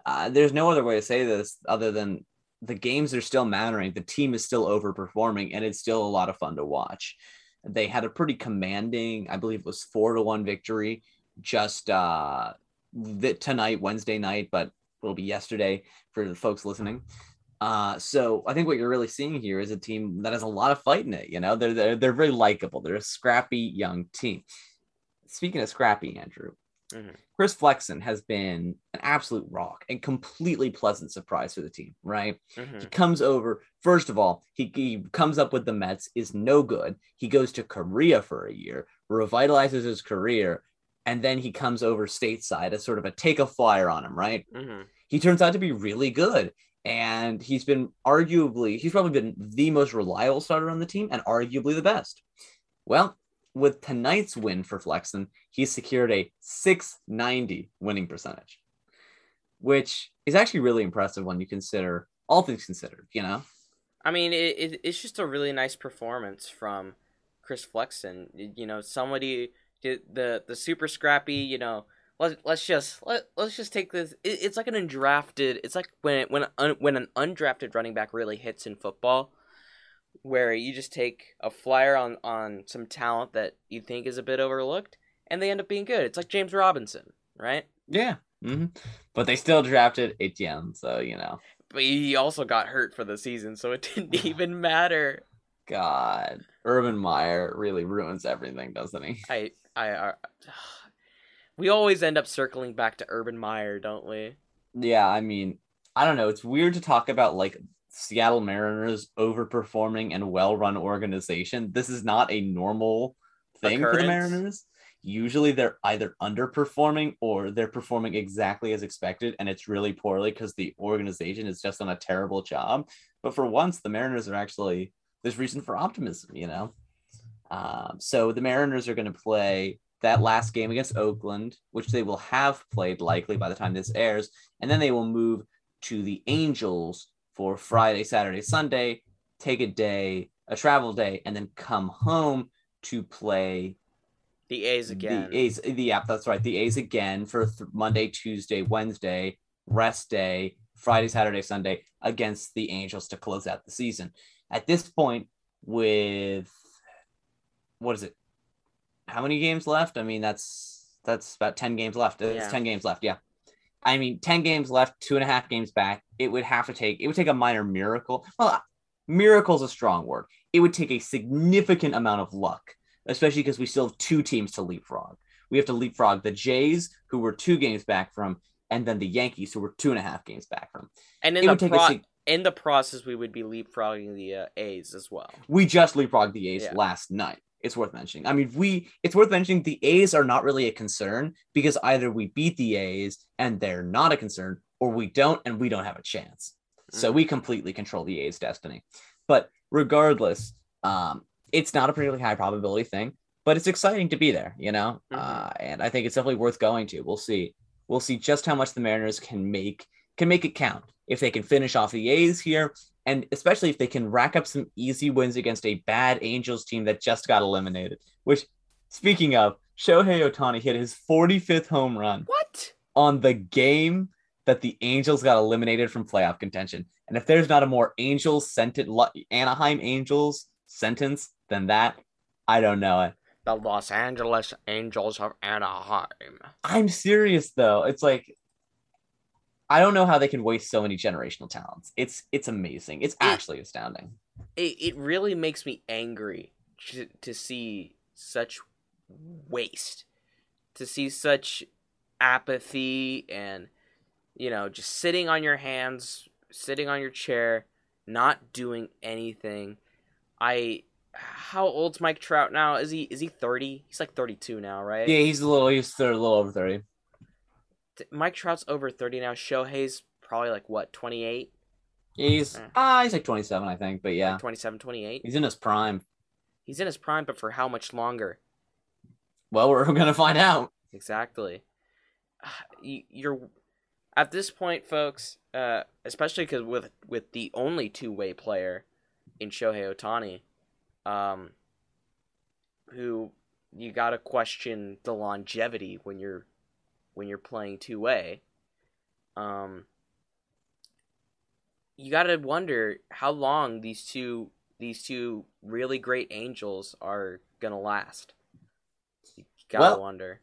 [SPEAKER 1] uh, there's no other way to say this other than the games are still mattering the team is still overperforming and it's still a lot of fun to watch they had a pretty commanding i believe it was four to one victory just uh tonight wednesday night but it'll be yesterday for the folks listening uh, so I think what you're really seeing here is a team that has a lot of fight in it. You know, they're they're, they're very likable. They're a scrappy young team. Speaking of scrappy, Andrew,
[SPEAKER 2] Mhm.
[SPEAKER 1] Chris Flexen has been an absolute rock and completely pleasant surprise for the team. Right?
[SPEAKER 2] Mhm.
[SPEAKER 1] He comes over. First of all, he, he comes up with the Mets, is no good. He goes to Korea for a year, revitalizes his career, and then he comes over stateside as sort of a take a flyer on him. Right?
[SPEAKER 2] Mhm.
[SPEAKER 1] he turns out to be really good. And he's been arguably, he's probably been the most reliable starter on the team and arguably the best. Well, with tonight's win for Flexen, he secured a 690 winning percentage, which is actually really impressive when you consider all things considered, you know?
[SPEAKER 2] I mean, it, it it's just a really nice performance from Chris Flexen. You know, somebody did the the super scrappy. You know, let's let's just let let's just take this. It, it's like an undrafted. It's like when when when an undrafted running back really hits in football, where you just take a flyer on on some talent that you think is a bit overlooked, and they end up being good. It's like James Robinson, right?
[SPEAKER 1] Yeah. hmm But they still drafted Etienne. So, you know,
[SPEAKER 2] But he also got hurt for the season, so it didn't even matter.
[SPEAKER 1] God, Urban Meyer really ruins everything, doesn't he?
[SPEAKER 2] I, I, I, we always end up circling back to Urban Meyer, don't we?
[SPEAKER 1] Yeah, I mean, I don't know. It's weird to talk about like Seattle Mariners overperforming and well-run organization. This is not a normal thing for the Mariners. Usually they're either underperforming or they're performing exactly as expected and it's really poorly because the organization is just on a terrible job. But for once, the Mariners are actually there's reason for optimism, you know. Um, so the Mariners are going to play that last game against Oakland, which they will have played likely by the time this airs, and then they will move to the Angels for Friday, Saturday, Sunday, take a day, a travel day, and then come home to play
[SPEAKER 2] The A's again.
[SPEAKER 1] the A's. The app. that's right. The A's again for th- Monday, Tuesday, Wednesday, rest day, Friday, Saturday, Sunday against the Angels to close out the season. At this point, with what is it? How many games left? I mean, that's that's about ten games left. It's
[SPEAKER 2] Yeah.
[SPEAKER 1] ten games left. Yeah. I mean, ten games left, two and a half games back. It would have to take. It would take a minor miracle. Well, miracle's a strong word. It would take a significant amount of luck especially because we still have two teams to leapfrog. We have to leapfrog the Jays, who were two games back from, and then the Yankees, who were two and a half games back from.
[SPEAKER 2] and in
[SPEAKER 1] It
[SPEAKER 2] the pro-
[SPEAKER 1] sig-
[SPEAKER 2] in the process, we would be leapfrogging the uh, A's as well.
[SPEAKER 1] we just leapfrogged the A's
[SPEAKER 2] Yeah.
[SPEAKER 1] last night. It's worth mentioning. I mean, we it's worth mentioning the A's are not really a concern because either we beat the A's and they're not a concern, or we don't and we don't have a chance. So
[SPEAKER 2] Mhm.
[SPEAKER 1] we completely control the A's destiny. But regardless, um, it's not a particularly high probability thing, but it's exciting to be there, you know.
[SPEAKER 2] Mhm.
[SPEAKER 1] Uh, and I think it's definitely worth going to. We'll see. We'll see just how much the Mariners can make can make it count if they can finish off the A's here, and especially if they can rack up some easy wins against a bad Angels team that just got eliminated. Which, speaking of, Shohei Ohtani hit his 45th home run
[SPEAKER 2] What?
[SPEAKER 1] on the game that the Angels got eliminated from playoff contention. And if there's not a more Angels sentence, Anaheim Angels sentence than that, I don't know it.
[SPEAKER 2] The Los Angeles Angels of Anaheim.
[SPEAKER 1] I'm serious though. It's like I don't know how they can waste so many generational talents. It's it's amazing. It's actually astounding.
[SPEAKER 2] It it really makes me angry to, to see such waste, to see such apathy and you know just sitting on your hands, sitting on your chair, not doing anything. I how old's Mike Trout now? Is he is he 30? He's like 32 now, right?
[SPEAKER 1] Yeah, he's a little he's a little over 30.
[SPEAKER 2] Mike Trout's over 30 now. Shohei's probably like what, 28?
[SPEAKER 1] He's
[SPEAKER 2] Eh.
[SPEAKER 1] ah, he's like 27, I think, but yeah.
[SPEAKER 2] Like 27, 28?
[SPEAKER 1] He's in his prime.
[SPEAKER 2] He's in his prime, but for how much longer?
[SPEAKER 1] Well, we're gonna find out.
[SPEAKER 2] Exactly. You- You're at this point, folks. Uh, especially because with with the only two way player in Shohei Ohtani, um, who you gotta question the longevity when you're when you're playing two way. Um, you gotta wonder how long these two these two really great angels are gonna last. You gotta
[SPEAKER 1] Well,
[SPEAKER 2] wonder.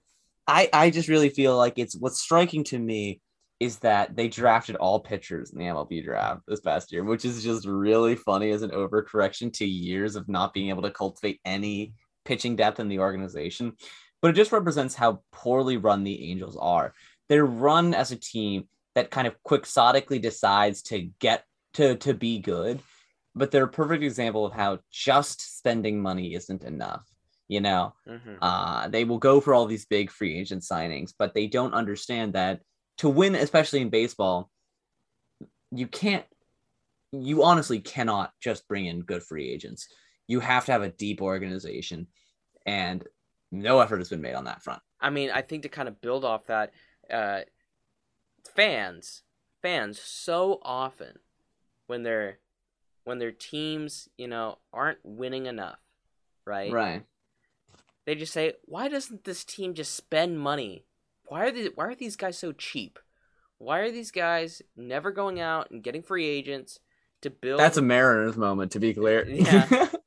[SPEAKER 1] I I just really feel like it's what's striking to me is that they drafted all pitchers in the MLB draft this past year, which is just really funny as an overcorrection to years of not being able to cultivate any pitching depth in the organization. But it just represents how poorly run the Angels are. They're run as a team that kind of quixotically decides to get to to be good, but they're a perfect example of how just spending money isn't enough. You know,
[SPEAKER 2] hmm
[SPEAKER 1] uh, they will go for all these big free agent signings, but they don't understand that to win, especially in baseball, you can't, you honestly cannot just bring in good free agents. You have to have a deep organization, and no effort has been made on that front.
[SPEAKER 2] I mean, I think to kind of build off that, uh, fans, fans, so often when their when their teams, you know, aren't winning enough, right?
[SPEAKER 1] Right.
[SPEAKER 2] They just say, "Why doesn't this team just spend money? Why are these Why are these guys so cheap? Why are these guys never going out and getting free agents to build?"
[SPEAKER 1] That's a Mariners moment, to be clear.
[SPEAKER 2] Yeah.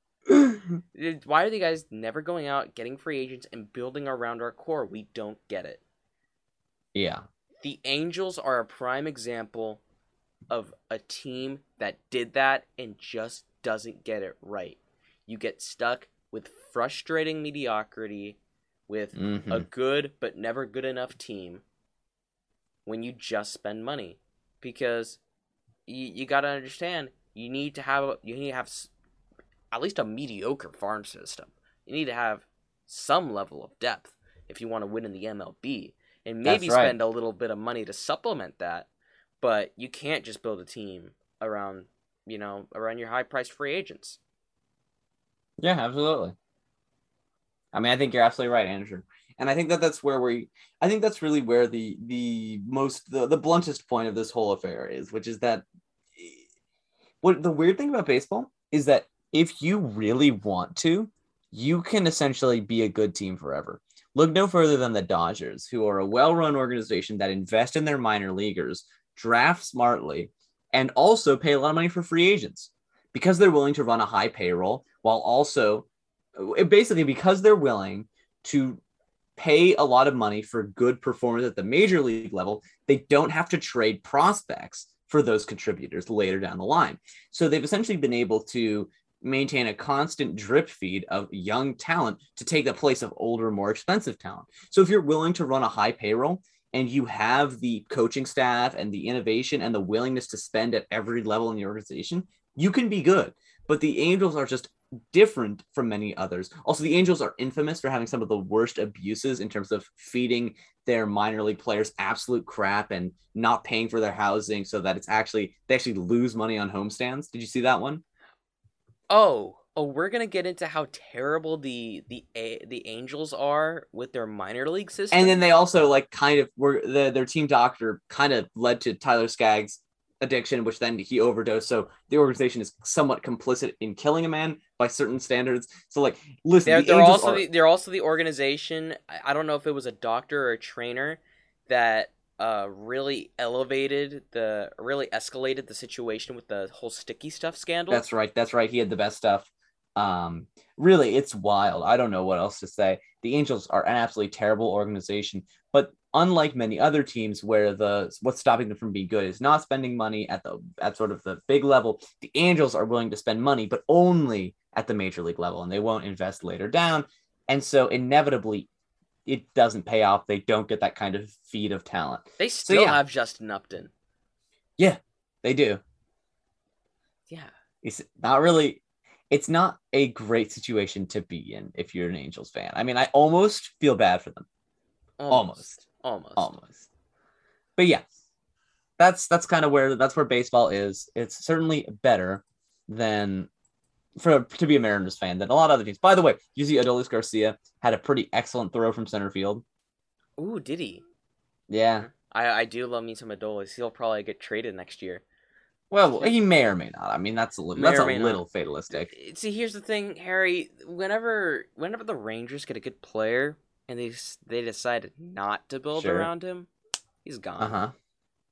[SPEAKER 2] Why are the guys never going out, getting free agents, and building around our core? We don't get it.
[SPEAKER 1] yeah.
[SPEAKER 2] The Angels are a prime example of a team that did that and just doesn't get it right. You get stuck with frustrating mediocrity, with
[SPEAKER 1] Mhm.
[SPEAKER 2] a good but never good enough team when you just spend money because you, you got to understand you need to have you need to have at least a mediocre farm system you need to have some level of depth if you want to win in the MLB and maybe
[SPEAKER 1] right.
[SPEAKER 2] spend a little bit of money to supplement that but you can't just build a team around you know around your high priced free agents
[SPEAKER 1] Yeah, absolutely. I mean, I think you're absolutely right, Andrew. And I think that that's where we, I think that's really where the the most the, the bluntest point of this whole affair is, which is that what the weird thing about baseball is that if you really want to, you can essentially be a good team forever. Look no further than the Dodgers, who are a well-run organization that invest in their minor leaguers, draft smartly, and also pay a lot of money for free agents because they're willing to run a high payroll while also uh, basically because they're willing to pay a lot of money for good performance at the major league level, they don't have to trade prospects for those contributors later down the line. So they've essentially been able to maintain a constant drip feed of young talent to take the place of older, more expensive talent. So if you're willing to run a high payroll and you have the coaching staff and the innovation and the willingness to spend at every level in the organization, you can be good. But the Angels are just different from many others. Also, the Angels are infamous for having some of the worst abuses in terms of feeding their minor league players absolute crap and not paying for their housing so that it's actually they actually lose money on homestands. Did you see that one?
[SPEAKER 2] Oh, oh, we're gonna get into how terrible the the the Angels are with their minor league system.
[SPEAKER 1] And then they also like kind of were the, their team doctor kind of led to Tyler Skaggs addiction, which then he overdosed. So the organization is somewhat complicit in killing a man by certain standards. So like, listen,
[SPEAKER 2] they're,
[SPEAKER 1] the
[SPEAKER 2] they're also
[SPEAKER 1] are-
[SPEAKER 2] the, they're also the organization. I- I don't know if it was a doctor or a trainer that uh really elevated the really escalated the situation with the whole sticky stuff scandal.
[SPEAKER 1] That's right. That's right. He had the best stuff. Um, really, it's wild. I don't know what else to say. The Angels are an absolutely terrible organization, but unlike many other teams where the what's stopping them from being good is not spending money at the at sort of the big level, the Angels are willing to spend money, but only at the major league level, and they won't invest later down. And so inevitably it doesn't pay off. They don't get that kind of feed of talent.
[SPEAKER 2] they still
[SPEAKER 1] yeah.
[SPEAKER 2] have Justin Upton.
[SPEAKER 1] Yeah, they do.
[SPEAKER 2] Yeah.
[SPEAKER 1] It's not really it's not a great situation to be in if you're an Angels fan. I mean, I almost feel bad for them. Almost.
[SPEAKER 2] Almost.
[SPEAKER 1] Almost. But yeah. That's that's kind of where that's where baseball is. It's certainly better than for to be a Mariners fan than a lot of other teams. By the way, you see Adolis Garcia had a pretty excellent throw from center field.
[SPEAKER 2] Ooh, did he?
[SPEAKER 1] Yeah.
[SPEAKER 2] I I do love me some Adolis. He'll probably get traded next year.
[SPEAKER 1] Well, he may or may not. I mean, that's a little that's a
[SPEAKER 2] may not.
[SPEAKER 1] little fatalistic.
[SPEAKER 2] See, here's the thing, Harry. Whenever whenever the Rangers get a good player and they they decide not to build
[SPEAKER 1] Sure.
[SPEAKER 2] around him, he's gone.
[SPEAKER 1] Uh huh.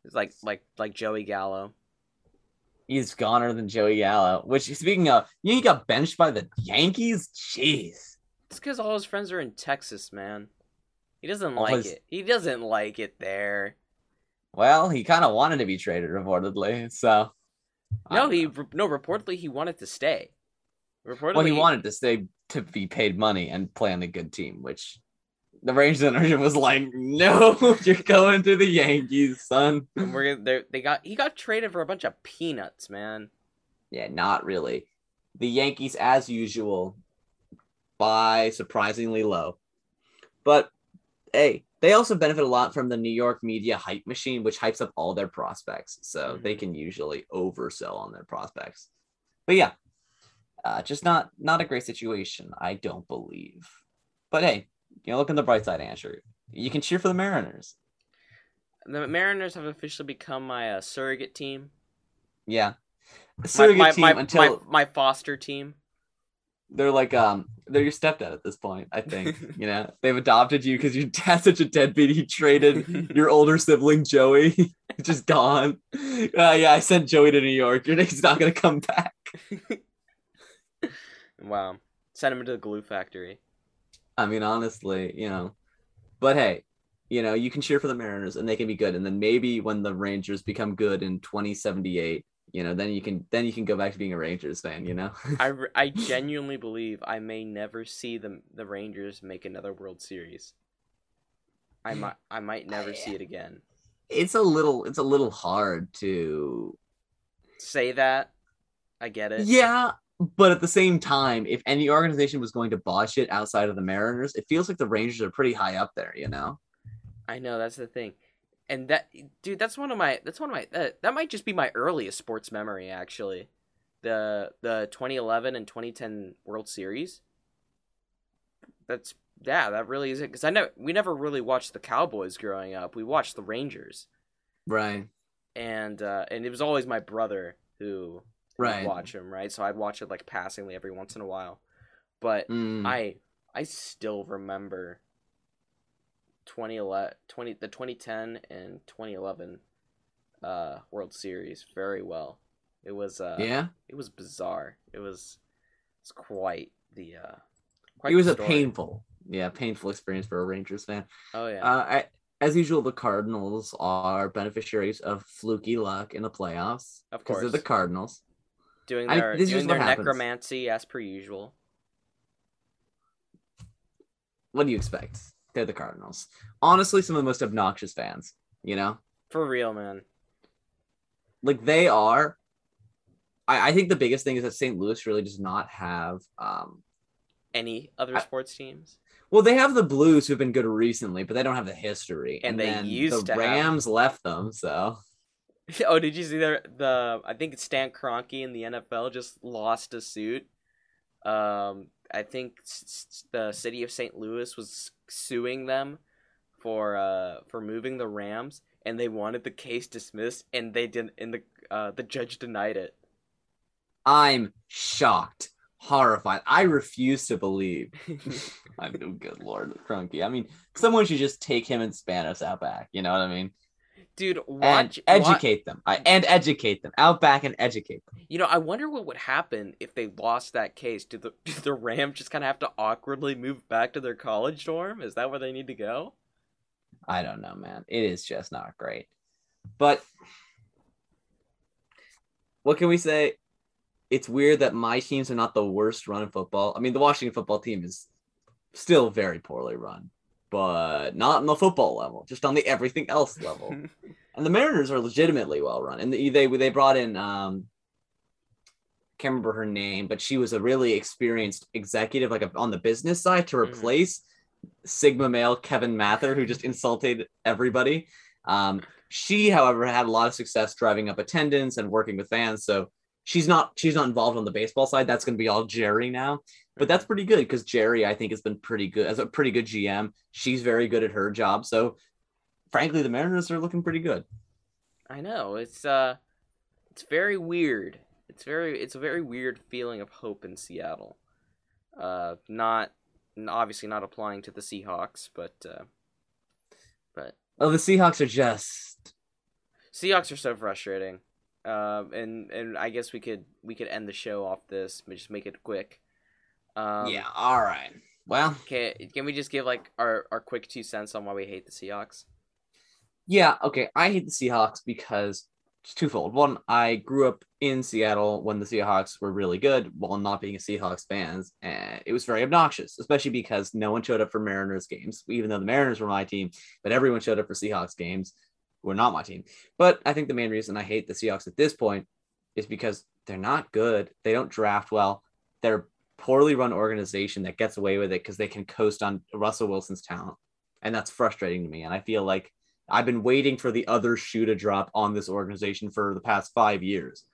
[SPEAKER 2] It's like like like Joey Gallo.
[SPEAKER 1] He's goner than Joey Gallo. Which, speaking of, you know, he got benched by the Yankees. Jeez.
[SPEAKER 2] It's because all his friends are in Texas, man. He doesn't
[SPEAKER 1] All
[SPEAKER 2] like
[SPEAKER 1] his-
[SPEAKER 2] it. He doesn't like it there.
[SPEAKER 1] Well, he kind of wanted to be traded, reportedly. So.
[SPEAKER 2] No, he
[SPEAKER 1] know.
[SPEAKER 2] no. Reportedly, he wanted to stay. Reportedly,
[SPEAKER 1] Well, he wanted to stay to be paid money and play on a good team, which the Rangers ownership was like, "No, you're going to the Yankees, son."
[SPEAKER 2] and We're they they got he got traded for a bunch of peanuts, man.
[SPEAKER 1] Yeah, not really. The Yankees, as usual, buy surprisingly low. But hey, they also benefit a lot from the New York media hype machine, which hypes up all their prospects. So they
[SPEAKER 2] Mhm.
[SPEAKER 1] can usually oversell on their prospects. But yeah, uh, just not not a great situation, I don't believe. But hey, you know, look on the bright side, Andrew. You can cheer for the Mariners.
[SPEAKER 2] The Mariners have officially become my uh, surrogate team.
[SPEAKER 1] Yeah.
[SPEAKER 2] My,
[SPEAKER 1] Surrogate
[SPEAKER 2] my,
[SPEAKER 1] team
[SPEAKER 2] my,
[SPEAKER 1] until
[SPEAKER 2] my, my foster team.
[SPEAKER 1] they're like um they're your stepdad at this point i think you know they've adopted you because your dad's such a deadbeat he traded your older sibling joey just gone uh, yeah i sent joey to new york your he's not gonna come back
[SPEAKER 2] Wow. Send him to the glue factory.
[SPEAKER 1] I mean honestly you know but hey you know you can cheer for the mariners and they can be good and then maybe when the rangers become good in 2078 you know then you can then you can go back to being a rangers fan you know
[SPEAKER 2] I, I genuinely believe I may never see the the Rangers make another World Series. I might I might never see it again.
[SPEAKER 1] it's a little it's a little hard to
[SPEAKER 2] Say that. I get it.
[SPEAKER 1] Yeah, but at the same time, if any organization was going to botch it outside of the Mariners, it feels like the Rangers are pretty high up there, you know?
[SPEAKER 2] I know that's the thing, and that dude, that's one of my that's one of my that, that might just be my earliest sports memory actually, the the 2011 and 2010 World Series. That's yeah, that really is it because I know we never really watched the Cowboys growing up. We watched the Rangers,
[SPEAKER 1] Right.
[SPEAKER 2] and uh, and it was always my brother who
[SPEAKER 1] Right.
[SPEAKER 2] watch them, right? So I'd watch it like passingly every once in a while, but
[SPEAKER 1] Mm,
[SPEAKER 2] I I still remember 2011 20 the 2010 and 2011 uh World Series very well. It was uh
[SPEAKER 1] yeah.
[SPEAKER 2] it was bizarre. It was it's quite the uh quite
[SPEAKER 1] It was a painful, yeah, painful experience for a Rangers fan.
[SPEAKER 2] Oh yeah.
[SPEAKER 1] Uh, I, as usual, the Cardinals are beneficiaries of fluky luck in the playoffs.
[SPEAKER 2] Of
[SPEAKER 1] Because they're
[SPEAKER 2] course.
[SPEAKER 1] the Cardinals.
[SPEAKER 2] Doing
[SPEAKER 1] I-
[SPEAKER 2] their
[SPEAKER 1] this
[SPEAKER 2] doing their
[SPEAKER 1] happens.
[SPEAKER 2] necromancy as per usual.
[SPEAKER 1] What do you expect? They're the Cardinals. Honestly, some of the most obnoxious fans, you know?
[SPEAKER 2] For real, man.
[SPEAKER 1] like they are I, I think the biggest thing is that St. Louis really does not have um
[SPEAKER 2] Any other
[SPEAKER 1] I-
[SPEAKER 2] sports teams?
[SPEAKER 1] well they have the Blues who've been good recently, but they don't have the history.
[SPEAKER 2] And they
[SPEAKER 1] then
[SPEAKER 2] used
[SPEAKER 1] the
[SPEAKER 2] to have-
[SPEAKER 1] Rams left them, so
[SPEAKER 2] Oh, did you see the the? I think Stan Kroenke in the NFL just lost a suit. Um, I think s- the city of St. Louis was suing them for uh for moving the Rams, and they wanted the case dismissed, and they didn't. And the uh the judge denied it.
[SPEAKER 1] I'm shocked, horrified. I refuse to believe. I know, good lord, Kroenke. I mean, someone should just take him and Spanos out back. You know what I mean?
[SPEAKER 2] Dude,
[SPEAKER 1] and
[SPEAKER 2] watch
[SPEAKER 1] educate them. I, and educate them. Out back and educate them.
[SPEAKER 2] You know, I wonder what would happen if they lost that case. Do the do the Rams just kind of have to awkwardly move back to their college dorm? Is that where they need to go?
[SPEAKER 1] I don't know, man. It is just not great. But what can we say? It's weird that my teams are not the worst run in football. I mean, the Washington football team is still very poorly run, but not on the football level, just on the everything else level. and the Mariners are legitimately well run. And they they brought in um can't remember her name, but she was a really experienced executive, like a, on the business side, to
[SPEAKER 2] Mhm.
[SPEAKER 1] replace Sigma male Kevin Mather, who just insulted everybody. Um, she, however, had a lot of success driving up attendance and working with fans. So she's not she's not involved on the baseball side. That's going to be all Jerry now. But that's pretty good because Jerry, I think, has been pretty good as a pretty good GM. She's very good at her job. So, frankly, the Mariners are looking pretty good.
[SPEAKER 2] I know it's uh, it's very weird. It's very it's a very weird feeling of hope in Seattle. Uh, not obviously not applying to the Seahawks, but uh, but
[SPEAKER 1] oh, the Seahawks are just
[SPEAKER 2] Seahawks are so frustrating. Um, and and I guess we could we could end the show off this, but just make it quick. Um,
[SPEAKER 1] yeah. All right. Well,
[SPEAKER 2] Can can we just give like our our quick two cents on why we hate the Seahawks?
[SPEAKER 1] yeah. Okay. I hate the Seahawks because it's twofold. One, I grew up in Seattle when the Seahawks were really good, while not being a Seahawks fans, and it was very obnoxious, especially because no one showed up for Mariners games, even though the Mariners were my team, but everyone showed up for Seahawks games. Who were not my team. But I think the main reason I hate the Seahawks at this point is because they're not good. They don't draft well. They're poorly run organization that gets away with it because they can coast on Russell Wilson's talent. And that's frustrating to me. And I feel like I've been waiting for the other shoe to drop on this organization for the past five years.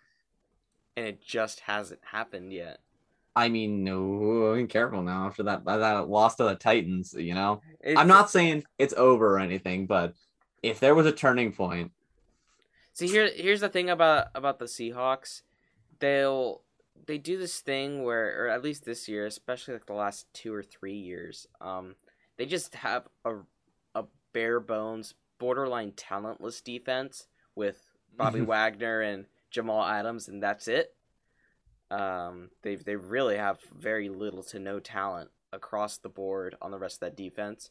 [SPEAKER 2] And it just hasn't happened yet.
[SPEAKER 1] I mean, no, be careful now after that that loss to the Titans. You know,
[SPEAKER 2] It's,
[SPEAKER 1] I'm not saying it's over or anything, but if there was a turning point,
[SPEAKER 2] See here here's the thing about about the Seahawks. They'll they do this thing where or at least this year, especially like the last 2 or 3 years, um they just have a a bare bones borderline talentless defense with Bobby. Wagner and Jamal Adams and that's it. Um they they really have very little to no talent across the board on the rest of that defense.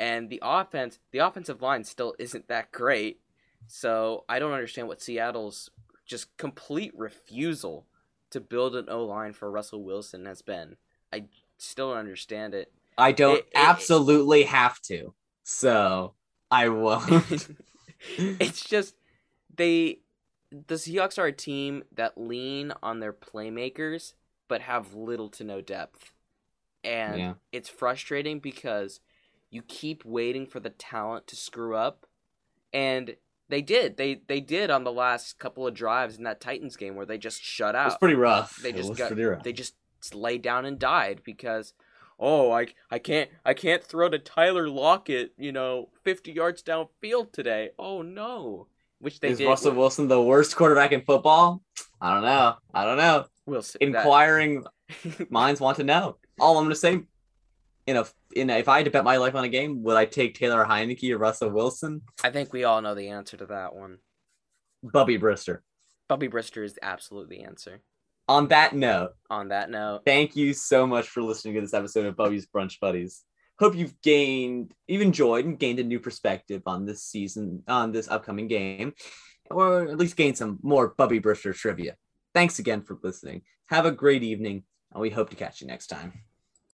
[SPEAKER 2] And the offense, the offensive line still isn't that great. So I don't understand what Seattle's just complete refusal to build an O line for Russell Wilson has been. I still don't understand it.
[SPEAKER 1] I don't
[SPEAKER 2] It- it-
[SPEAKER 1] absolutely have to. So I won't.
[SPEAKER 2] it's just they the Seahawks are a team that lean on their playmakers but have little to no depth. And
[SPEAKER 1] Yeah.
[SPEAKER 2] it's frustrating because you keep waiting for the talent to screw up and they did. They they did on the last couple of drives in that Titans game where they just shut
[SPEAKER 1] It was
[SPEAKER 2] out.
[SPEAKER 1] pretty rough.
[SPEAKER 2] They
[SPEAKER 1] It
[SPEAKER 2] just
[SPEAKER 1] was
[SPEAKER 2] got
[SPEAKER 1] pretty rough.
[SPEAKER 2] they just laid down and died because oh I I can't I can't throw to Tyler Lockett you know fifty yards downfield today oh no which they
[SPEAKER 1] Is
[SPEAKER 2] did
[SPEAKER 1] Russell Wilson the worst quarterback in football? I don't know. I don't know.
[SPEAKER 2] Wilson that-
[SPEAKER 1] Inquiring minds want to know. All I'm going to say, in a, in a, if I had to bet my life on a game, would I take Taylor Heinicke or Russell Wilson?
[SPEAKER 2] I think we all know the answer to that one
[SPEAKER 1] Bubby Brister.
[SPEAKER 2] Bubby Brister is the absolute the answer
[SPEAKER 1] On that note,
[SPEAKER 2] on that note
[SPEAKER 1] thank you so much for listening to this episode of Bubby's Brunch Buddies. Hope you've gained, you've enjoyed and gained a new perspective on this season, on this upcoming game, or at least gained some more Bubby Brister trivia. Thanks again for listening. Have a great evening, and we hope to catch you next time.